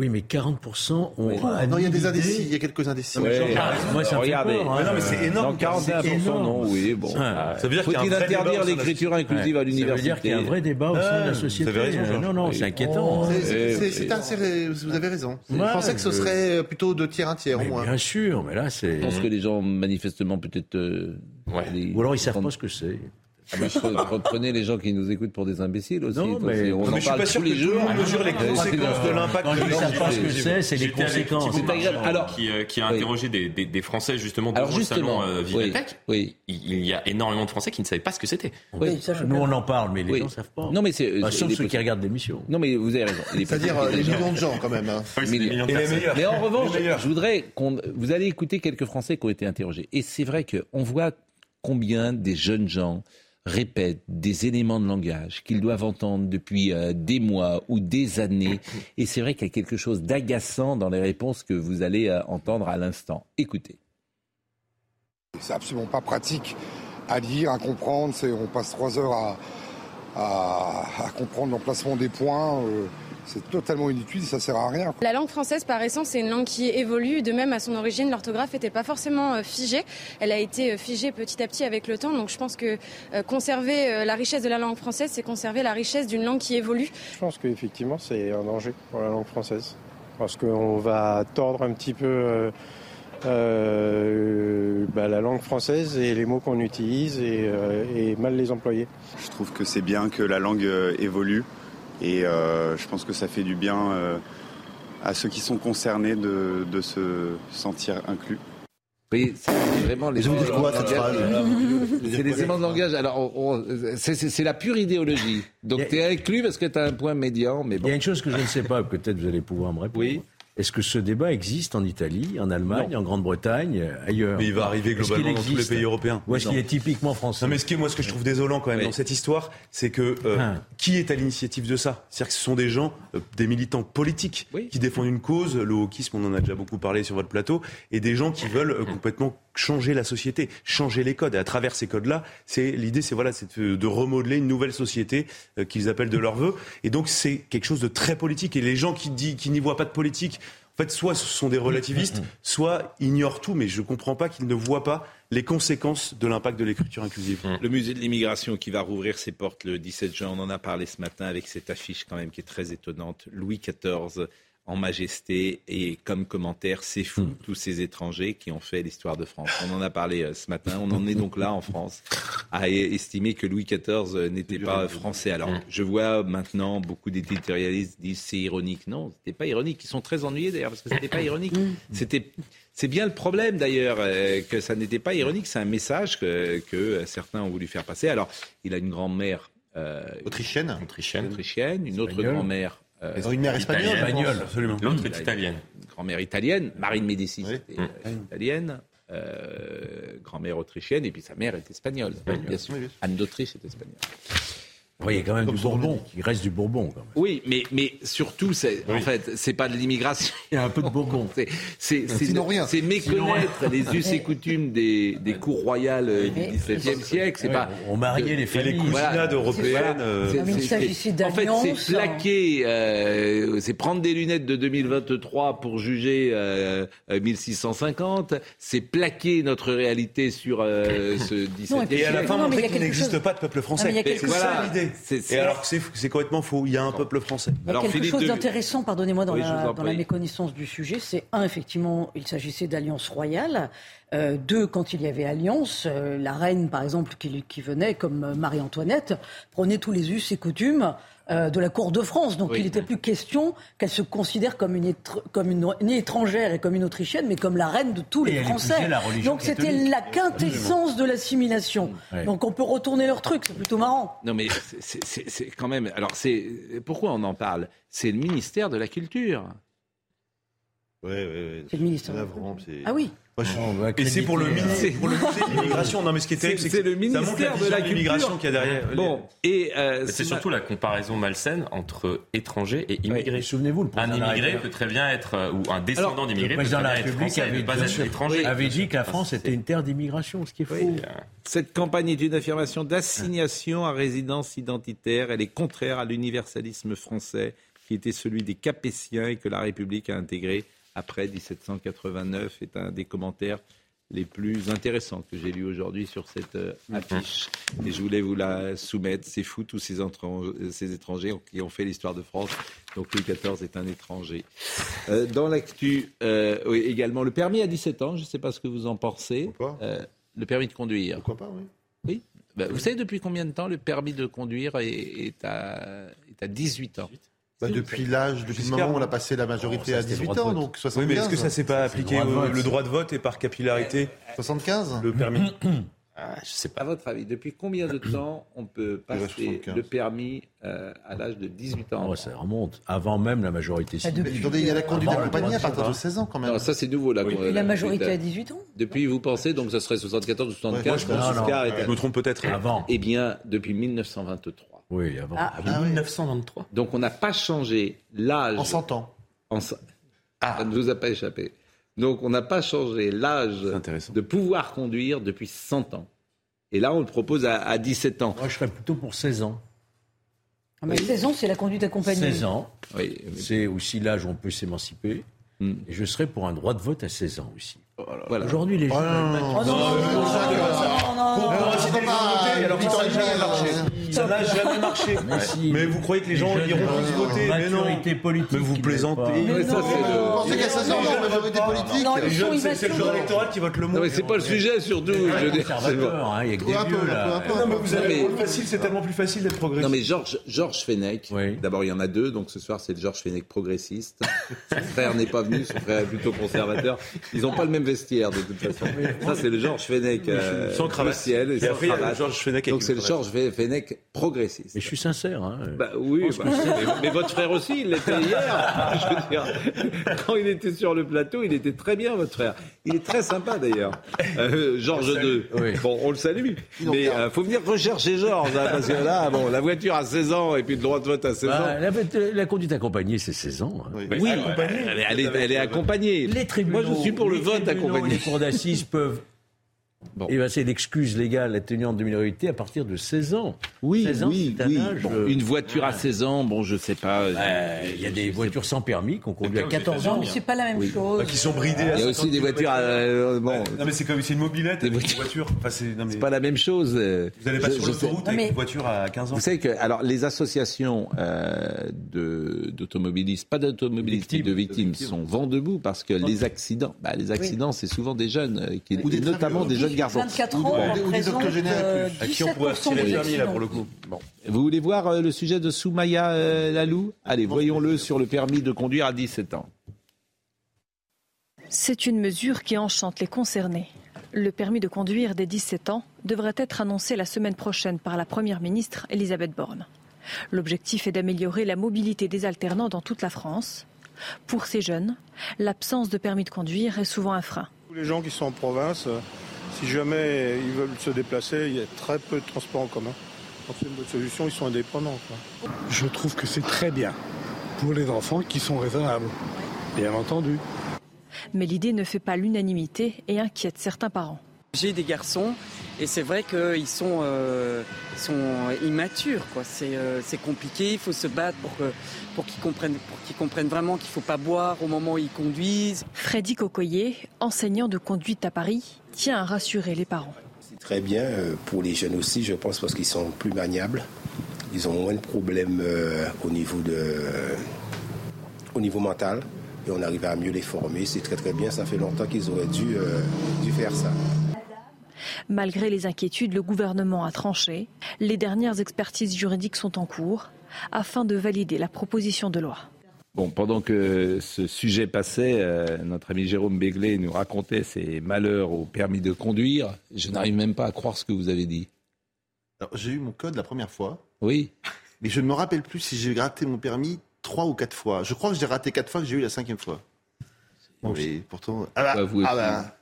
Oui, mais 40% ont. Ah, non, il y a des indécis, il y a quelques indécis. Ouais. Moi, ça me fait Regardez. peur, hein. Non, mais c'est énorme. Dans 41% C'est énorme. non, oui, bon. Ah, Ça veut dire Faut-il interdire l'écriture inclusive à Ça veut l'université dire qu'il y a un vrai débat au sein de Ah, la vous société. avez raison, Euh, non, non, c'est inquiétant. C'est- assez- vous avez raison. Je pensais que ce serait plutôt de tiers un tiers au moins. bien sûr, mais là, c'est. Je pense que les gens, manifestement, peut-être. euh, Ou alors ils savent pas ce que c'est. Ah bah, re- reprenez les gens qui nous écoutent pour des imbéciles aussi. Non, mais- on Non, en mais je suis parle pas sûr tous les que jours. mesure les Euh, conséquences de l'impact ils savent pas ce que c'est, c'est les conséquences. C'est agréable. Alors- qui, euh, qui a Oui. interrogé des, des- des Français justement Alors devant le justement, salon euh, oui, Vivatech. oui. Il il y a énormément de Français qui ne savaient pas ce que c'était. Oui. Nous, on en parle, mais les gens ne savent pas. Non, mais c'est. Sauf ceux qui regardent l'émission. Non, mais vous avez raison. C'est-à-dire euh, les gens- millions de gens quand même. hein. Oui, c'est des Millions. millions de Et les personnes. meilleurs. Mais en revanche, je voudrais qu'on. Vous allez écouter quelques Français qui ont été interrogés. Et c'est vrai qu'on voit combien des jeunes gens répètent des éléments de langage qu'ils doivent entendre depuis euh, des mois ou des années. Et c'est vrai qu'il y a quelque chose d'agaçant dans les réponses que vous allez euh, entendre à l'instant. Écoutez. C'est absolument pas pratique à lire, à comprendre. On passe trois heures à, à- à comprendre l'emplacement des points. euh, c'est totalement inutile, ça sert à rien. La langue française, par essence, c'est une langue qui évolue. De même, à son origine, l'orthographe n'était pas forcément euh, figée. Elle a été euh, figée petit à petit avec le temps. Donc, je pense que euh, conserver la richesse de la langue française, c'est conserver la richesse d'une langue qui évolue. Je pense qu'effectivement, c'est un danger pour la langue française. Parce qu'on va tordre un petit peu euh, euh, bah, la langue française et les mots qu'on utilise et, euh, et mal les employer. Je trouve que c'est bien que la langue euh, évolue et euh, je pense que ça fait du bien euh, à ceux qui sont concernés de, de se sentir inclus. Oui, c'est vraiment les Ça veut dire quoi, cette phrase C'est les éléments de langage. Alors, c'est- la pure idéologie. Donc, tu es inclus parce que tu as un point médian, mais Il bon. y a une chose que je ne sais pas, peut-être vous allez pouvoir me répondre. Oui. Est-ce que ce débat existe en Italie, en Allemagne, en Grande-Bretagne, ailleurs Mais il va arriver globalement dans tous les pays européens. Ou est-ce Non. qu'il est typiquement français Non mais ce qui est, moi ce que je trouve désolant quand même Oui. dans cette histoire, c'est que euh, Ah. qui est à l'initiative de ça? C'est-à-dire que ce sont des gens, euh, des militants politiques Oui. qui défendent une cause, le wokisme on en a déjà beaucoup parlé sur votre plateau, et des gens qui veulent euh, complètement changer la société, changer les codes. Et à travers ces codes-là, c'est l'idée, c'est voilà, c'est de, de remodeler une nouvelle société euh, qu'ils appellent de leur vœu. Et donc c'est quelque chose de très politique. Et les gens qui dit, qui n'y voient pas de politique, en fait, soit ce sont des relativistes, soit ignorent tout, mais je comprends pas qu'ils ne voient pas les conséquences de l'impact de l'écriture inclusive. Le musée de l'immigration qui va rouvrir ses portes le 17 juin, on en a parlé ce matin avec cette affiche quand même qui est très étonnante. Louis XIV en majesté et comme commentaire, c'est fou, tous ces étrangers qui ont fait l'histoire de France. On en a parlé euh, ce matin, on en est donc là en France à estimer que Louis XIV euh, n'était pas français. Alors je vois maintenant beaucoup d'éditorialistes disent c'est ironique. Non, c'était pas ironique. Ils sont très ennuyés d'ailleurs parce que c'était pas ironique. C'était c'est bien le problème d'ailleurs euh, que ça n'était pas ironique. C'est un message que, que certains ont voulu faire passer. Alors il a une grand-mère euh, Autrichienne. Autrichienne. autrichienne, une autre grand-mère. Euh, Une mère espagnole. Absolument. L'autre est italienne. Grand-mère italienne, Marine Médicis, Oui. c'était, euh, italienne. grand-mère autrichienne, et puis sa mère est espagnole, bien sûr. Anne d'Autriche est espagnole. Oui, il y a quand même du Bourbon. Il reste du Bourbon. Quand même. Oui, mais, mais surtout, c'est, en fait, c'est pas de l'immigration. Il y a un peu de Bourbon. C'est, c'est, c'est, méconnaître les us et coutumes des, des cours royales euh, du XVIIe siècle. C'est pas. On mariait les familles. les cousinades européennes. il s'agissait en fait, c'est plaquer, euh, c'est prendre des lunettes de 2023 pour juger euh, 1650. C'est plaquer notre réalité sur euh, ce XVIIe siècle. Et à la fin, montrer qu'il n'existe pas de peuple français. C'est ça Et alors que c'est complètement faux. Il y a un peuple français. Il y a quelque chose d'intéressant, pardonnez-moi, dans, la, dans la méconnaissance du sujet. C'est un, effectivement, il s'agissait d'alliance royale. Euh, deux, quand il y avait alliance, euh, la reine, par exemple, qui, qui venait, comme Marie-Antoinette, prenait tous les us et coutumes euh, de la cour de France. Donc il n'était plus question qu'elle se considère comme une, comme une, étrangère et comme une autrichienne, mais comme la reine de tous les Français. Donc c'était la quintessence de l'assimilation. Donc on peut retourner leur truc, c'est plutôt marrant. Non mais c'est quand même. Alors c'est pourquoi on en parle? C'est le ministère de la Culture. Oui, oui, oui. C'est le ministère. Ah oui. Et c'est pour le musée de l'immigration. Non, mais ce qui est terrible, c'est le ministère de la l'immigration qu'il y a derrière. Bon, et euh, c'est surtout la comparaison malsaine entre étrangers et immigrés. Souvenez-vous, un immigré peut très bien être euh, ou un descendant d'immigré peut très bien être français, avait, pas être étranger. avait dit que la France était une terre d'immigration, ce qui est faux. Cette campagne est une affirmation d'assignation à résidence identitaire. Elle est contraire à l'universalisme français qui était celui des Capétiens et que la République a intégré après 1789 est un des commentaires les plus intéressants que j'ai lus aujourd'hui sur cette euh, mhm. affiche. Et je voulais vous la soumettre. C'est fou, tous ces, ces, étrangers qui ont fait l'histoire de France. Donc Louis XIV est un étranger. Euh, dans l'actu, euh, également le permis à 17 ans. Je ne sais pas ce que vous en pensez. le permis de conduire. Pourquoi pas, oui. Oui. Bah, vous savez depuis combien de temps le permis de conduire est, est, à, est à 18 ans? Bah, depuis l'âge, depuis le moment où on a passé la majorité à 18 ans, donc 75. Oui, mais est-ce que ça s'est pas appliqué le droit de vote et par capillarité 75 Le permis ah, je sais pas. À votre avis, depuis combien de temps on peut passer le permis euh, à l'âge de 18 ans? Oh, Ça remonte avant même la majorité ah, civile. il y a la conduite accompagnée à partir de 16 ans quand même. Non, ça c'est nouveau là. Oui. la majorité à 18 ans Depuis, vous pensez, donc ça serait 74 ou 75 ouais, je, je me trompe peut-être. Avant. Eh bien, depuis 1923. Oui, avant. Ah, 1923. Ah Donc on n'a pas changé l'âge. En 100 ans. En... Ah. Ça ne vous a pas échappé. Donc on n'a pas changé l'âge de pouvoir conduire depuis 100 ans. Et là, on le propose à, 17 ans. Moi, je serais plutôt pour 16 ans. Ah, mais 16 ans, c'est la conduite accompagnée. 16 ans, oui. c'est aussi l'âge où on peut s'émanciper. Hmm. Et je serais pour un droit de vote à 16 ans aussi. Voilà. Aujourd'hui, les gens. Oh non, non, Ça n'a jamais marché. Mais vous croyez que les gens iront tous voter Mais non. Mais vous plaisantez. Vous pensez qu'à 16 ans, la majorité politique C'est le genre électoral qui vote le mot. Non, mais c'est pas le sujet, surtout. Dire. Il y a que des vieux, là. Non, mais vous avez facile, c'est tellement plus facile d'être progressiste. Non, mais Georges Fenech, d'abord, il y en a deux. Donc ce soir, c'est le Georges Fenech progressiste. Son frère n'est pas venu, son frère est plutôt conservateur. Ils n'ont pas le même vestiaire, de toute façon. Ça, c'est le Georges Fenech sans cravate. Ciel, et, après, Georges Fenech Donc c'est le Georges Fenech progressiste. Mais je suis sincère. Hein. Bah, oui, bah, mais, votre frère aussi, il l'était hier. Je veux dire, quand il était sur le plateau, il était très bien, votre frère. Il est très sympa d'ailleurs. Euh, Georges II. Bon, on le salue. Mais il euh, faut venir rechercher Georges, hein, parce que là, bon, la voiture à 16 ans et puis le droit de vote à 16 bah, ans. La, conduite accompagnée, c'est 16 ans. Hein. Oui, elle, est, elle, est, accompagnée. Les tribunaux, Moi, je suis pour le vote accompagné. Les cours d'assises peuvent Bon. Et ben c'est l'excuse légale atténuante de minorité à partir de 16 ans. Oui, 16 ans, oui, oui. Euh, une voiture à 16 ans, bon, je sais pas. Euh, bah, il y a des voitures sans permis qu'on conduit à 14 ans. mais c'est pas la même chose. Bah, qui sont bridées. Il y a aussi des voitures. À, euh, bon. Non mais c'est comme c'est une mobilette, une voiture. Enfin, c'est mais... pas la même chose. Vous allez pas sur l'autoroute avec une voiture à 15 ans. Vous savez que alors les associations euh, d'automobilistes, pas d'automobilistes, de victimes, sont vent debout parce que les accidents, bah, les accidents, c'est souvent des jeunes, et notamment des jeunes 24 ans, on représente euh, à qui on pourrait retirer le permis là pour le coup. Bon. Vous voulez voir euh, le sujet de Soumaya euh, Lalou? Allez, voyons-le sur le permis de conduire à 17 ans. C'est une mesure qui enchante les concernés. Le permis de conduire des 17 ans devrait être annoncé la semaine prochaine par la Première ministre Elisabeth Borne. L'objectif est d'améliorer la mobilité des alternants dans toute la France. Pour ces jeunes, l'absence de permis de conduire est souvent un frein. Tous les gens qui sont en province, si jamais ils veulent se déplacer, il y a très peu de transports en commun. C'est une bonne solution, ils sont indépendants. Je trouve que c'est très bien pour les enfants qui sont raisonnables, bien entendu. Mais l'idée ne fait pas l'unanimité et inquiète certains parents. J'ai des garçons et c'est vrai qu'ils sont, euh, sont immatures. Euh, c'est, compliqué, il faut se battre pour, pour qu'ils comprennent, pour qu'ils comprennent vraiment qu'il ne faut pas boire au moment où ils conduisent. Freddy Cocoyer, enseignant de conduite à Paris, tient à rassurer les parents. C'est très bien euh, pour les jeunes aussi, je pense, parce qu'ils sont plus maniables. Ils ont moins de problèmes au, niveau de, au niveau mental et on arrive à mieux les former. C'est très très bien, ça fait longtemps qu'ils auraient dû, dû faire ça. Malgré les inquiétudes, le gouvernement a tranché. Les dernières expertises juridiques sont en cours afin de valider la proposition de loi. Bon, pendant que ce sujet passait, euh, notre ami Jérôme Béglé nous racontait ses malheurs au permis de conduire. Je n'arrive même pas à croire ce que vous avez dit. J'ai eu mon code la première fois. Oui. Mais je ne me rappelle plus si j'ai raté mon permis trois ou quatre fois. Je crois que j'ai raté quatre fois, que j'ai eu la cinquième fois. Bon, mais pourtant. Ah bah, ah bah,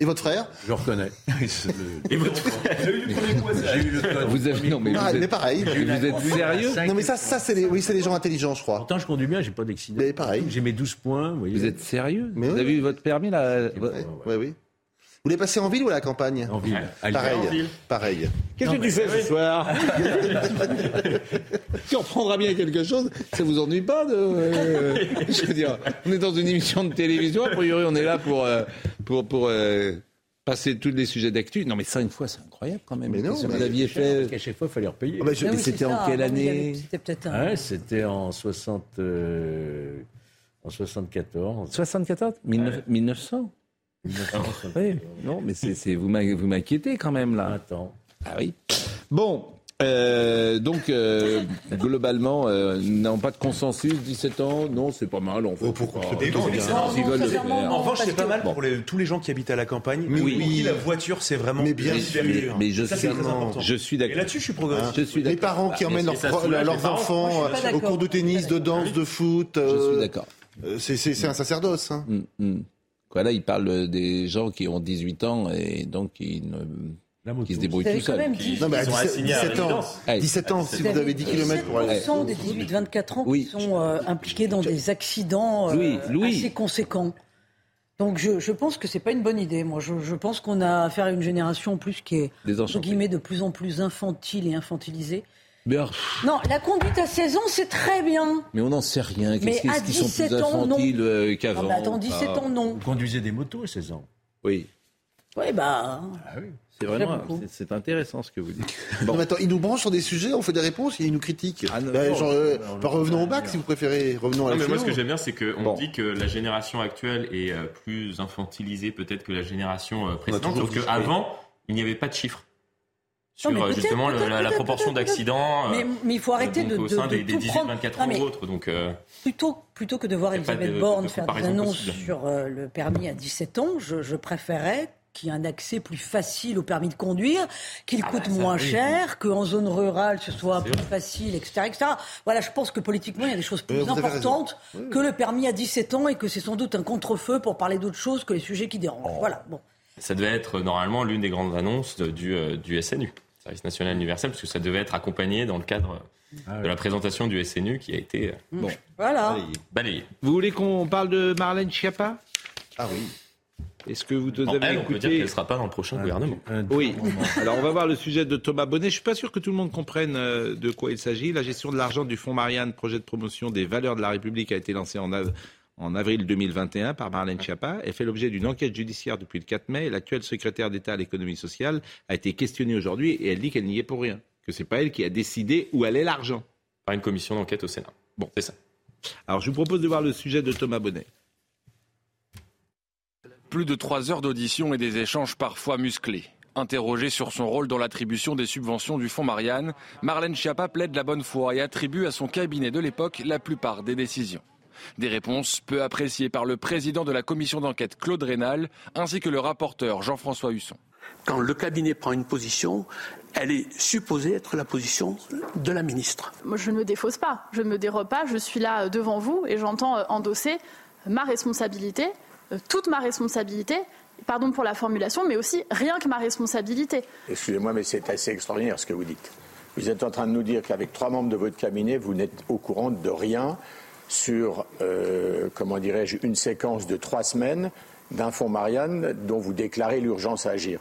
et votre frère Je reconnais. Et votre frère J'ai eu le. Vous avez non mais, ah, vous êtes... mais pareil. Vous êtes sérieux Non mais ça, ça c'est les, oui, c'est les gens intelligents, je crois. Pourtant, je conduis bien, j'ai pas d'accident. Mais pareil. J'ai mes 12 points. Vous, vous êtes sérieux mais Vous oui. avez eu votre permis là Oui, oui. oui. Vous voulez passer en ville ou à la campagne En ville. Pareil. En ville. Pareil. Qu'est-ce que tu fais ce soir Tu reprendras bien quelque chose. Ça vous ennuie pas de... euh, Je veux dire, on est dans une émission de télévision. A priori, on est là pour euh, pour pour euh, passer tous les sujets d'actu. Non, mais cinq fois, c'est incroyable quand même. Mais non, mais vous aviez fait Parce qu'à chaque fois, il fallait repayer. Ah bah, je- Ah oui, C'était en quelle Ah, année C'était peut-être un. Ah ouais, c'était en 60, euh, en 74. 74 1900 1900 Oui, non, mais c'est, vous m'inquiétez quand même là. Attends. Ah oui. Bon, euh, donc euh, globalement, euh, n'avons pas de consensus. 17 ans, non, c'est pas mal. On fait pourquoi pas- Et le faire. En revanche, c'est pas mal pour les- tous les gens qui habitent à la campagne. Mais pour oui. qui la voiture, c'est vraiment Mais bien. Mais je Ça, suis, je suis Et d'accord. là-dessus, je suis progressiste. Je suis Les d'accord. parents qui Bah, emmènent leurs, pro- parents enfants euh, au d'accord. cours de tennis, de danse, de foot. Je suis d'accord. euh, c'est, c'est- un sacerdoce. Hein. Mm, mm. Quoi, là, il parle des gens qui ont 18 ans et donc qui, ne, qui se débrouillent avez tout quand seuls. Non, mais à Ils sont 17, assignés à 17 ans, résidence. Ouais. 17 ans, si vous avez 10 km pour aller. 17% des 18-24 ans Oui. qui sont euh, impliqués dans des accidents euh, Louis, Louis. assez conséquents. Donc je, je pense que c'est pas une bonne idée. Moi, je, je pense qu'on a affaire à une génération en plus qui est entre guillemets de plus en plus infantile et infantilisée. Mais, alors, pff, Non, la conduite à 16 ans, c'est très bien. mais on n'en sait rien. Mais Qu'est-ce à qu'ils sont 17 plus ans, non. infantiles euh, Ah, qu'avant mais attends, 17 Ah. ans, non. Vous conduisez des motos à 16 ans? Oui, Oui, bah. C'est vraiment c'est, intéressant ce que vous dites. Non, mais attends, ils nous branchent sur des sujets, on fait des réponses et ils nous critiquent. Ah, non, Bah, non, genre, euh, non, non, bah, revenons non, au bac non. si vous préférez. Revenons à Non, la mais moi, ce que j'aime bien, c'est qu'on Bon. dit que la génération actuelle est euh, plus infantilisée peut-être que la génération euh, précédente, sauf qu'avant, il n'y avait pas de chiffres sur euh, justement la, proportion d'accidents Mais, mais il faut arrêter donc, de, au de, sein de des, des tout 18-24 prendre. ans ou autres. Donc, euh, plutôt, plutôt que de voir Elisabeth de- Borne de faire des annonces possible. sur euh, le permis à 17 ans, je, je préférais qu'il y ait un accès plus facile au permis de conduire, qu'il Ah coûte bah, moins oui. cher, qu'en zone rurale ce soit plus vrai. facile, etc., etc. Voilà, je pense que politiquement, il y a des choses plus Euh, importantes. Oui, que le permis à 17 ans et que c'est sans doute un contre-feu pour parler d'autres choses que les sujets qui dérangent. Oh. Voilà, bon. ça devait être euh, normalement l'une des grandes annonces de- du, euh, du SNU, Service National Universel, parce que ça devait être accompagné dans le cadre Ah de la présentation du SNU qui a été euh, Bon. Voilà. Balayée. Vous voulez qu'on parle de Marlène Schiappa? Ah oui. Est-ce que vous avez elle, on peut dire qu'elle ne sera pas dans le prochain gouvernement. Un- Oui. Alors on va voir le sujet de Thomas Bonnet. Je suis pas sûr que tout le monde comprenne euh, de quoi il s'agit. La gestion de l'argent du fonds Marianne, projet de promotion des valeurs de la République, a été lancé en, av- en avril 2021 par Marlène Schiappa. Elle fait l'objet d'une enquête judiciaire depuis le 4 mai. Et L'actuelle secrétaire d'État à l'économie sociale a été questionnée aujourd'hui et elle dit qu'elle n'y est pour rien, que c'est pas elle qui a décidé où allait l'argent. Par une commission d'enquête au Sénat. Bon, c'est ça. Alors je vous propose de voir le sujet de Thomas Bonnet. Plus de trois heures d'audition et des échanges parfois musclés. Interrogée sur son rôle dans l'attribution des subventions du fonds Marianne, Marlène Schiappa plaide la bonne foi et attribue à son cabinet de l'époque la plupart des décisions. Des réponses peu appréciées par le président de la commission d'enquête Claude Rénal ainsi que le rapporteur Jean-François Husson. Quand le cabinet prend une position, elle est supposée être la position de la ministre. Moi, je ne me défausse pas, je ne me dérobe pas, je suis là devant vous et j'entends euh, endosser ma responsabilité euh, toute ma responsabilité, pardon pour la formulation, mais aussi rien que ma responsabilité. Excusez-moi, mais c'est assez extraordinaire ce que vous dites. Vous êtes en train de nous dire qu'avec trois membres de votre cabinet, vous n'êtes au courant de rien sur, euh, comment dirais-je, une séquence de trois semaines d'un fonds Marianne dont vous déclarez l'urgence à agir.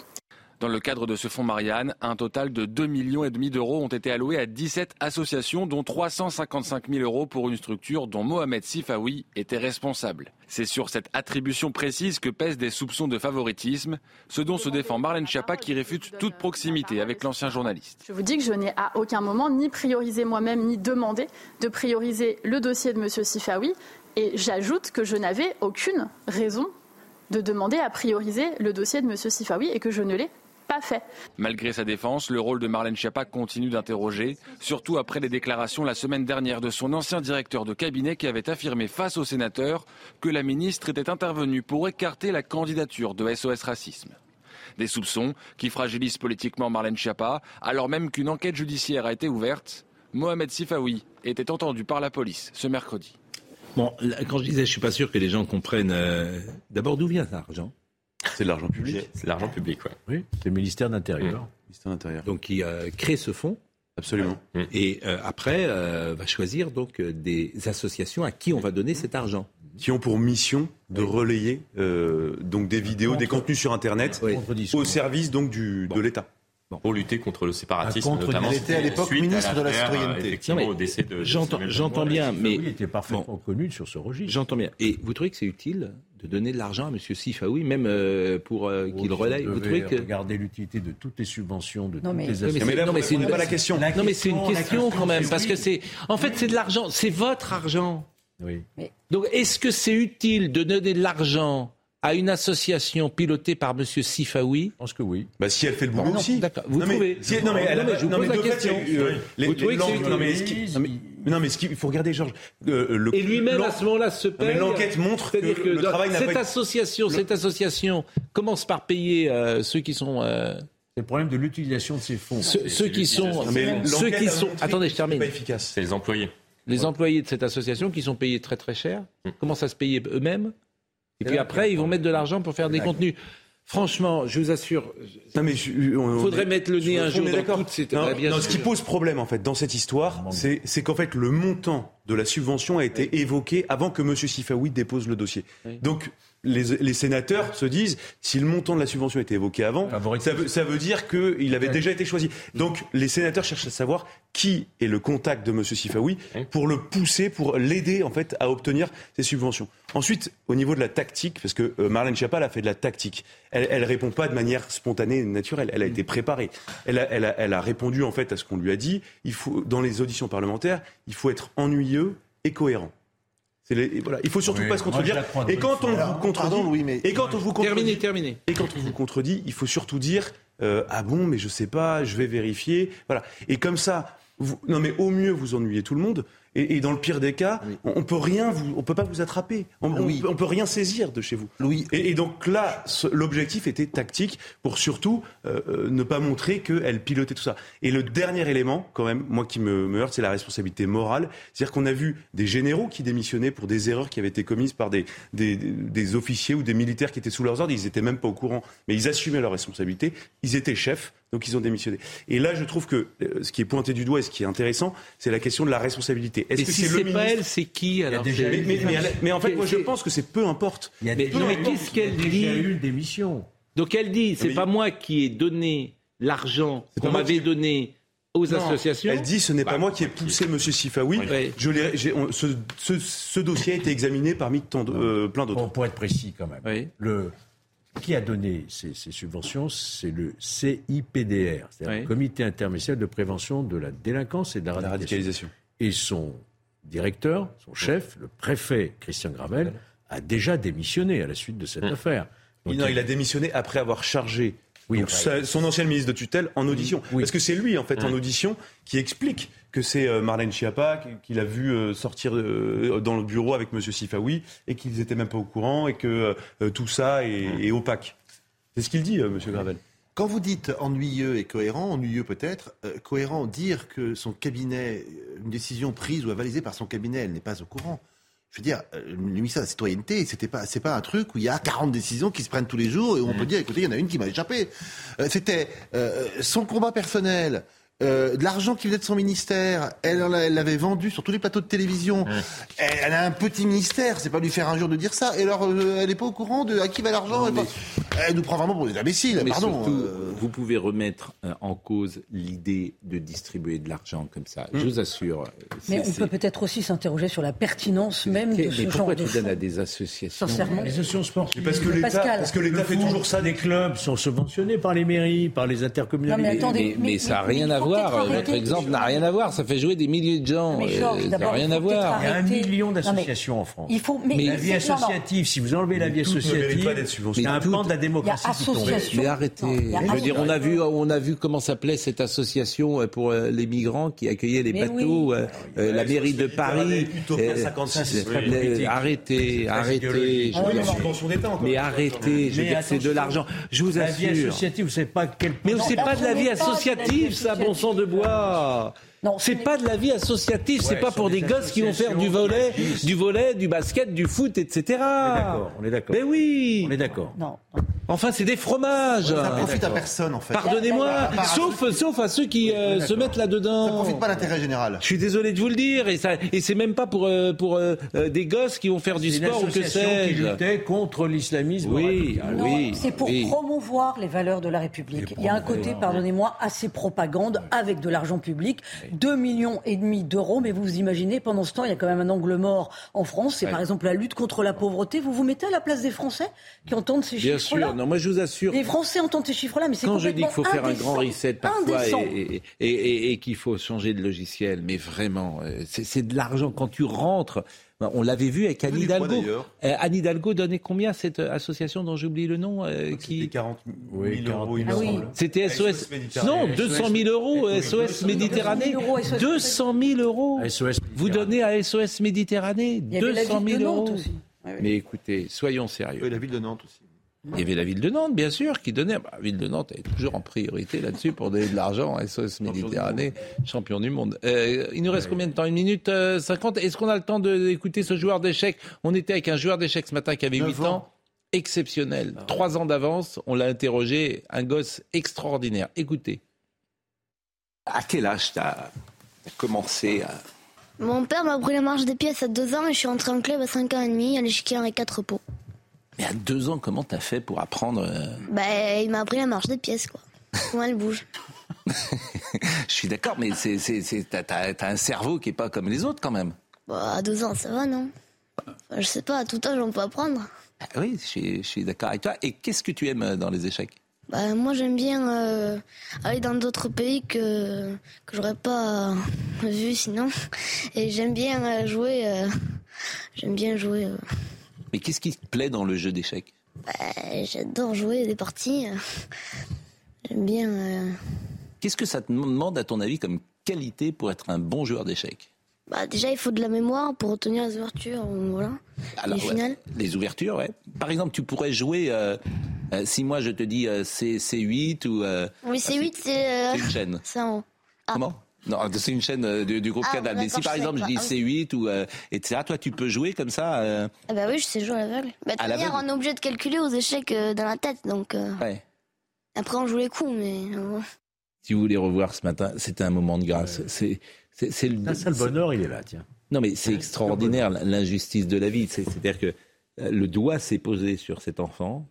Dans le cadre de ce fonds Marianne, un total de 2,5 millions d'euros ont été alloués à 17 associations, dont 355 000 euros pour une structure dont Mohamed Sifawi était responsable. C'est sur cette attribution précise que pèsent des soupçons de favoritisme, ce dont se défend Marlène Schiappa qui réfute toute proximité avec l'ancien journaliste. Je vous dis que je n'ai à aucun moment ni priorisé moi-même ni demandé de prioriser le dossier de M. Sifawi et j'ajoute que je n'avais aucune raison de demander à prioriser le dossier de M. Sifawi et que je ne l'ai pas fait. Malgré sa défense, le rôle de Marlène Schiappa continue d'interroger, surtout après les déclarations la semaine dernière de son ancien directeur de cabinet qui avait affirmé face aux sénateurs que la ministre était intervenue pour écarter la candidature de SOS Racisme. Des soupçons qui fragilisent politiquement Marlène Schiappa, alors même qu'une enquête judiciaire a été ouverte. Mohamed Sifawi était entendu par la police ce mercredi. Bon, quand je disais, je suis pas sûr que les gens comprennent euh, d'abord d'où vient cet argent? C'est de l'argent public. C'est de l'argent public, ouais. Oui, c'est le ministère de l'Intérieur. Mmh. Ministère de l'Intérieur. Donc, il euh, crée ce fonds. Absolument. Mmh. Et euh, après, euh, va choisir donc euh, des associations à qui on va donner cet argent. Qui ont pour mission de relayer euh, donc des vidéos, des contenus sur Internet au service donc du, de l'État. Pour lutter contre le séparatisme, contre notamment. Il était à l'époque ministre de la citoyenneté. J'entends, bien, mais Il était parfaitement connu sur ce registre. J'entends bien. Et vous trouvez que c'est utile de donner de l'argent à M. Sifaoui, même euh, pour euh, qu'il Vous relaye Vous trouvez que regarder l'utilité de toutes les subventions, de Non, toutes mais- les mais c'est- non, mais c'est une- pas la question. La Non, mais c'est une question, quand même, parce oui. que c'est, en fait, c'est de l'argent, c'est votre argent. Oui. Donc, est-ce que c'est utile de donner de l'argent à une association pilotée par M. Sifaoui? Je pense que oui. Bah, si elle fait le boulot Non, aussi. d'accord. Vous non, mais, trouvez si- non, mais, elle a- Non, mais je vous non, mais pose la fait, question. euh, les- Vous trouvez que c'est non, mais ce il faut regarder, Georges. euh, le- Et lui-même, à ce moment-là, se Non, mais paye. l'enquête montre que, C'est-à-dire le travail n'a cette pas été- association, cette association commence par payer euh, ceux qui sont, euh, C'est le problème de l'utilisation de ces fonds. ceux, ceux qui sont, mais ceux qui sont. Attendez, je termine. pas efficace. C'est les employés. Les employés de cette association qui sont payés très très cher commencent à se payer eux-mêmes. Et puis après, ils vont mettre de l'argent pour faire des contenus. Franchement, je vous assure, Non, mais je- on- il faudrait mettre le nez un jour dans toutes ces... Non, bien non, sûr. ce qui pose problème en fait dans cette histoire, c'est c'est qu'en fait le montant de la subvention a été évoqué avant que M. Sifaoui dépose le dossier. Donc les, les sénateurs se disent si le montant de la subvention a été évoqué avant, ça veut, ça veut dire qu'il avait déjà été choisi. Donc les sénateurs cherchent à savoir qui est le contact de M. Sifaoui pour le pousser, pour l'aider en fait à obtenir ces subventions. Ensuite, au niveau de la tactique, parce que euh, Marlène Schiappa a fait de la tactique, elle, elle répond pas de manière spontanée et naturelle. Elle a été préparée. Elle a, elle a, elle a répondu en fait à ce qu'on lui a dit. Il faut dans les auditions parlementaires, il faut être ennuyeux et cohérent. C'est les- et voilà. Il faut surtout Oui, pas se contredire. Et quand on vous contredit, pardon, Louis, mais- et quand on vous contredit, Terminé, terminé. et quand on vous contredit, il faut surtout dire euh, ah bon, mais je sais pas, je vais vérifier. Voilà. Et comme ça, vous, non mais au mieux vous ennuyez tout le monde. Et, et dans le pire des cas, on, on peut rien, vous, on peut pas vous attraper. On, Oui. peut- on peut rien saisir de chez vous. Louis. Et, et donc là, l'objectif était tactique pour surtout euh, euh, ne pas montrer qu'elle pilotait tout ça. Et le dernier élément, quand même, moi qui me, me heurte, c'est la responsabilité morale. C'est-à-dire qu'on a vu des généraux qui démissionnaient pour des erreurs qui avaient été commises par des, des, des officiers ou des militaires qui étaient sous leurs ordres. Ils n'étaient même pas au courant, mais ils assumaient leurs responsabilités. Ils étaient chefs, donc ils ont démissionné. Et là, je trouve que euh, ce qui est pointé du doigt et ce qui est intéressant, c'est la question de la responsabilité. Est-ce Et que si c'est pas ministre elle, c'est qui alors déjà mais, mais- mais- mais en fait, moi, je pense que c'est peu importe. Il y a Mais- déjà- non, mais il y a qu'est-ce qu'elle déjà dit eu une démission. Donc elle dit, c'est Mais- pas moi qui ai donné l'argent qu'on m'avait qui- donné aux Non, associations. Elle dit ce n'est pas Bah, moi qui ai poussé M. Sifaoui. Oui. Je on- ce, ce- ce dossier a été examiné parmi tant de- euh, plein d'autres. Pour, pour être précis quand même. Oui. Le, qui a donné ces, ces subventions C'est le CIPDR, c'est-à-dire Oui. le Comité interministériel de prévention de la délinquance et de la La radicalisation. Et son directeur, son chef, le préfet Christian Gravel, a déjà démissionné à la suite de cette affaire. Donc, non, il a démissionné après avoir chargé Oui, donc, enfin, sa- son ancien ministre de tutelle en audition. Oui. Parce que c'est lui, en fait, en audition, qui explique que c'est euh, Marlène Schiappa qui- qu'il a vu euh, sortir euh, dans le bureau avec M. Sifaoui et qu'ils n'étaient même pas au courant et que euh, tout ça est, est opaque. C'est ce qu'il dit, euh, M. Gravel. Quand vous dites ennuyeux et cohérent, ennuyeux peut-être, euh, cohérent, dire que son cabinet, une décision prise ou avalisée par son cabinet, elle n'est pas au courant. Je veux dire, euh, le ministère de la citoyenneté, c'était pas, c'est pas un truc où il y a 40 décisions qui se prennent tous les jours et où on peut dire, écoutez, il y en a une qui m'a échappé. Euh, c'était euh, son combat personnel, euh, de l'argent qui venait de son ministère, elle l'avait vendu sur tous les plateaux de télévision. Elle, elle a un petit ministère, c'est pas lui faire un jour de dire ça. Et alors, euh, elle est pas au courant de à qui va l'argent. Elle, elle nous prend vraiment pour des imbéciles. Mais Pardon. surtout, euh, vous pouvez remettre en cause l'idée de distribuer de l'argent comme ça. Je vous assure. Mais on peut peut-être aussi s'interroger sur la pertinence même de Mais ce genre pourquoi de tu donnes à des associations Sincèrement. Les associations sportives. parce que l'État- Pascal. parce que l'État l'État fait toujours ça. Les clubs sont subventionnés par les mairies, par les intercommunalités. Non, mais attendez, mais, mais ça n'a rien à voir. Votre exemple n'a rien à voir. Ça fait jouer des milliers de gens. Mais Georges, ça n'a rien il à voir. Il y a un million d'associations en France. il faut- mais- la vie associative, si vous enlevez la vie associative, il y a un pan de la démocratie qui tombe. Mais arrêtez. Je veux dire, on a vu, on a vu comment s'appelait cette association euh, pour euh, les migrants qui accueillait les bateaux, euh, euh, la mairie de Paris. Utopia 56, c'est très les- politique. arrêtez, arrêtez. Ah. Mais arrêtez. Je veux Mais dire, c'est de l'argent. Je vous La vie assure. associative, vous savez pas quel Mais c'est là, pas de ce la n'est vie pas de la vie associative, ça, bon sang de bois. Non, C'est pas de la vie associative, c'est Ouais, pas ce pour des des gosses qui vont faire du volet, du volet, du basket, du foot, etc. On est d'accord, on est d'accord. Mais oui. On est d'accord. Non. Enfin, c'est des fromages. ça profite à personne en fait. Pardonnez-moi, sauf, sauf à ceux qui euh, se mettent Ça là-dedans. profite pas à l'intérêt général. Je suis désolé de vous le dire, et, ça, et c'est même pas pour, euh, pour euh, euh, des gosses qui vont faire du C'est une sport ou que association qui sais-je. luttait contre l'islamisme Oui. Non, oui. c'est pour oui. promouvoir les valeurs de la République. Il y a un côté, pardonnez-moi, assez propagande avec de l'argent public. 2 millions et demi d'euros, mais vous imaginez, pendant ce temps, il y a quand même un angle mort en France. C'est Ouais. par exemple la lutte contre la pauvreté. Vous vous mettez à la place des Français qui entendent ces Bien chiffres-là? sûr, non, moi je vous assure. Les Français entendent ces chiffres-là, mais c'est Quand je dis qu'il faut faire un grand reset parfois et, et, et- et qu'il faut changer de logiciel, mais vraiment, euh, c'est de l'argent. Quand tu rentres, ben, on l'avait vu avec Anne Hidalgo. Euh, Anne Hidalgo donnait combien à cette euh, association dont j'oublie le nom euh, C'était qui... 40 Oui, 000 euros, il me Ah oui. semble. C'était SOS. SOS Méditerranée. Non, 200 000 euros, SOS Méditerranée. 200 000 euros, SOS 200 000 euros. SOS Vous donnez à SOS Méditerranée Il y avait la 200 ville 000 de Nantes euros. aussi. Ouais, ouais. Mais écoutez, soyons sérieux. Oui, la ville de Nantes aussi. Il y avait la ville de Nantes, bien sûr, qui donnait. Bah, la ville de Nantes est toujours en priorité là-dessus pour donner de l'argent à SOS Méditerranée, champion du monde. Euh, il nous reste combien de temps? Une minute euh, cinquante? Est-ce qu'on a le temps d'écouter ce joueur d'échecs? On était avec un joueur d'échecs ce matin qui avait 8 Neuf ans. ans. Exceptionnel. Trois ans d'avance. On l'a interrogé. Un gosse extraordinaire. Écoutez. À quel âge t'as as commencé à... Mon père m'a appris la marche des pièces à 2 ans et je suis entré en club à 5 ans et demi à l'échiquier avec 4 pots. Mais à deux ans, comment t'as fait pour apprendre euh, Bah, il m'a appris la marche des pièces, quoi. Comment elle bouge. Je suis d'accord, mais c'est, c'est, t'as, un cerveau qui est pas comme les autres quand même. Bah, à 2 ans, ça va, non? Enfin, Je sais pas, à tout âge, on peut apprendre. Ah Oui, je suis, d'accord avec toi. Et qu'est-ce que tu aimes euh, dans les échecs? Bah, moi, j'aime bien euh, aller dans d'autres pays que, que j'aurais pas vu sinon. Et j'aime bien euh, jouer. euh, j'aime bien jouer. euh, Mais qu'est-ce qui te plaît dans le jeu d'échecs? Bah, J'adore jouer des parties. J'aime bien. euh, Qu'est-ce que ça te demande, à ton avis, comme qualité pour être un bon joueur d'échecs? Bah, déjà, il faut de la mémoire pour retenir les ouvertures. euh, Voilà. Alors, les ouais, finales. Les ouvertures, ouais. Par exemple, tu pourrais jouer, euh, euh, si moi je te dis euh, C, C8 ou... Oui, c'est 8, c'est. c'est une chaîne. C'est en haut. Comment? Non, c'est une chaîne euh, du, du groupe Ah, Canal. Mais si par exemple je dis pas. C8 ou euh, etc., toi tu peux jouer comme ça. euh, Ah bah oui, je sais jouer à l'aveugle. Bah, À manière, on est obligé de calculer aux échecs euh, dans la tête, donc... euh, ouais. Après, on joue les coups, mais... Si vous voulez revoir ce matin, c'était un moment de grâce. C'est, c'est, c'est le, Ça, ça, le bonheur, il est là, tiens. Non, mais c'est extraordinaire l'injustice de la vie. C'est- C'est-à-dire que le doigt s'est posé sur cet enfant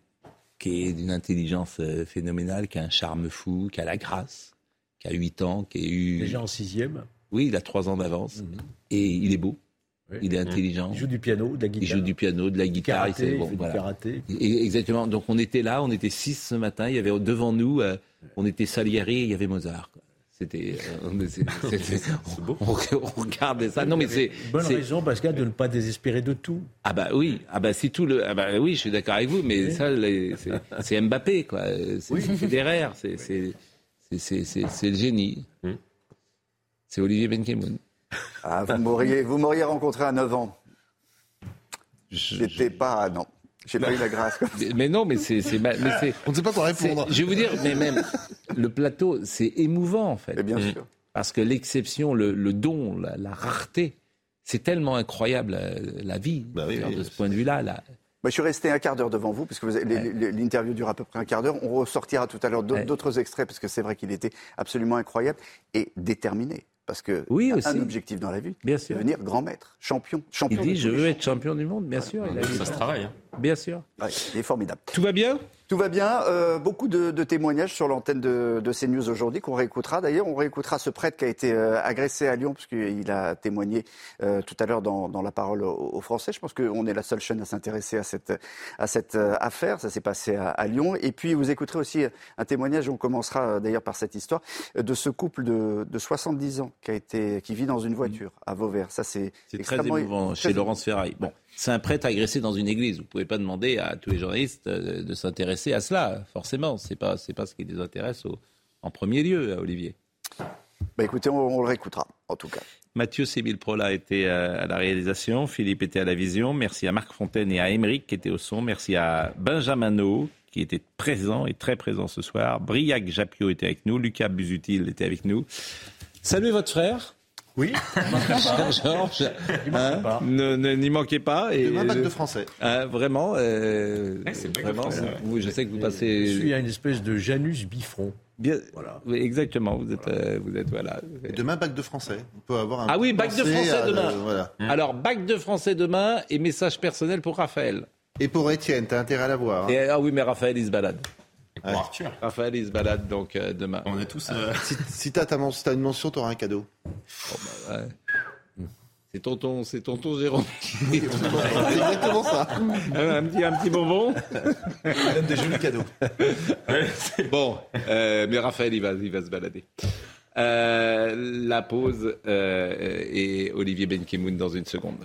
qui est d'une intelligence phénoménale, qui a un charme fou, qui a la grâce, qui a 8 ans, qui a eu. Déjà en sixième. Oui, il a 3 ans d'avance. Et il est beau. Oui. Il est intelligent. Il joue du piano, de la Il guitare. joue du piano, de la guitare. karaté, il il bon, du voilà. karaté. Et- Exactement. Donc on était là, on était six ce matin. Il y avait devant nous, euh, on était Salieri, et il y avait Mozart. C'était, euh, on, on- on regardait ça. Non mais c'est Bonne raison, Pascal, de ne pas désespérer de tout. Ah bah oui, ah bah c'est tout le, ah bah oui, je suis d'accord avec vous, mais ça, c'est- Mbappé quoi, c'est c'est Federer, c'est c'est le génie. C'est Olivier Benkemoun. Ah, vous m'auriez, vous m'auriez rencontré à 9 ans. J'étais pas, non. J'ai pas eu la grâce. comme ça. Mais, mais non, mais c'est, On ne sait pas quoi répondre. Je vais vous dire, mais même le plateau, c'est émouvant en fait. Mais bien sûr. Parce que l'exception, le, le don, la, la rareté, c'est tellement incroyable euh, la vie. Bah oui, Alors, oui, de ce point de vue-là, là. Moi, je suis resté un quart d'heure devant vous, parce que vous avez- les- les- l'interview dure à peu près un quart d'heure. On ressortira tout à l'heure d'autres Ouais. extraits, parce que c'est vrai qu'il était absolument incroyable et déterminé. Parce que Oui, un objectif dans la vie, Bien sûr. devenir grand maître, champion, Il champion. dit de je veux être champion du monde, bien sûr. il a dit Ça se travaille. hein. Bien sûr. Ouais, il est formidable. Tout va bien? Tout va bien. euh, beaucoup de, de témoignages sur l'antenne de, de CNews aujourd'hui qu'on réécoutera. D'ailleurs, on réécoutera ce prêtre qui a été euh, agressé à Lyon, puisqu'il a témoigné euh, tout à l'heure dans, dans la parole aux, aux Français. Je pense qu'on est la seule chaîne à s'intéresser à cette, à cette affaire. Ça s'est passé à, à Lyon. Et puis, vous écouterez aussi un témoignage, on commencera d'ailleurs par cette histoire, de ce couple de, de 70 ans qui, a été, qui vit dans une voiture à Vauvert. Ça, c'est très émouvant très chez Laurence Ferraille. Bon, c'est un prêtre agressé dans une église. Vous ne pouvez pas demander à tous les journalistes de s'intéresser à cela, forcément. C'est pas, c'est pas ce qui les intéresse au- en premier lieu, à Olivier. Bah, écoutez, on, on le réécoutera, en tout cas. Mathieu Sébil Prola était euh, à la réalisation, Philippe était à la vision. Merci à Marc Fontaine et à Émeric qui étaient au son. Merci à Benjamin No qui était présent et très présent ce soir. Briac Japio était avec nous. Lucas Busutil était avec nous. Saluez votre frère. Oui, Georges, Il hein, n'y manquez pas. Et, Demain, bac de français. Hein, vraiment, euh, vraiment, français, vous- je sais que vous Je passez. suis à une espèce de Janus bifront. Bien, Voilà. exactement. Vous êtes, euh, vous êtes voilà. Et demain, bac de français. On peut avoir un Ah oui, bac de français euh, demain. voilà. Alors, bac de français demain et message personnel pour Raphaël. Et pour Étienne, t'as intérêt à l'avoir. hein. Ah oui, mais Raphaël, il se balade. Arthur. Raphaël, il se balade donc euh, demain. On est tous. euh, Si, si t'as ta une mention, t'auras un cadeau. Ouais. C'est tonton, c'est tonton Jérôme. C'est exactement ça. un, un petit, un petit bonbon. Il donne des jolis cadeaux. Bon, euh, mais Raphaël, il va, il va se balader. Euh, la pause euh, et Olivier Benkemoun dans une seconde.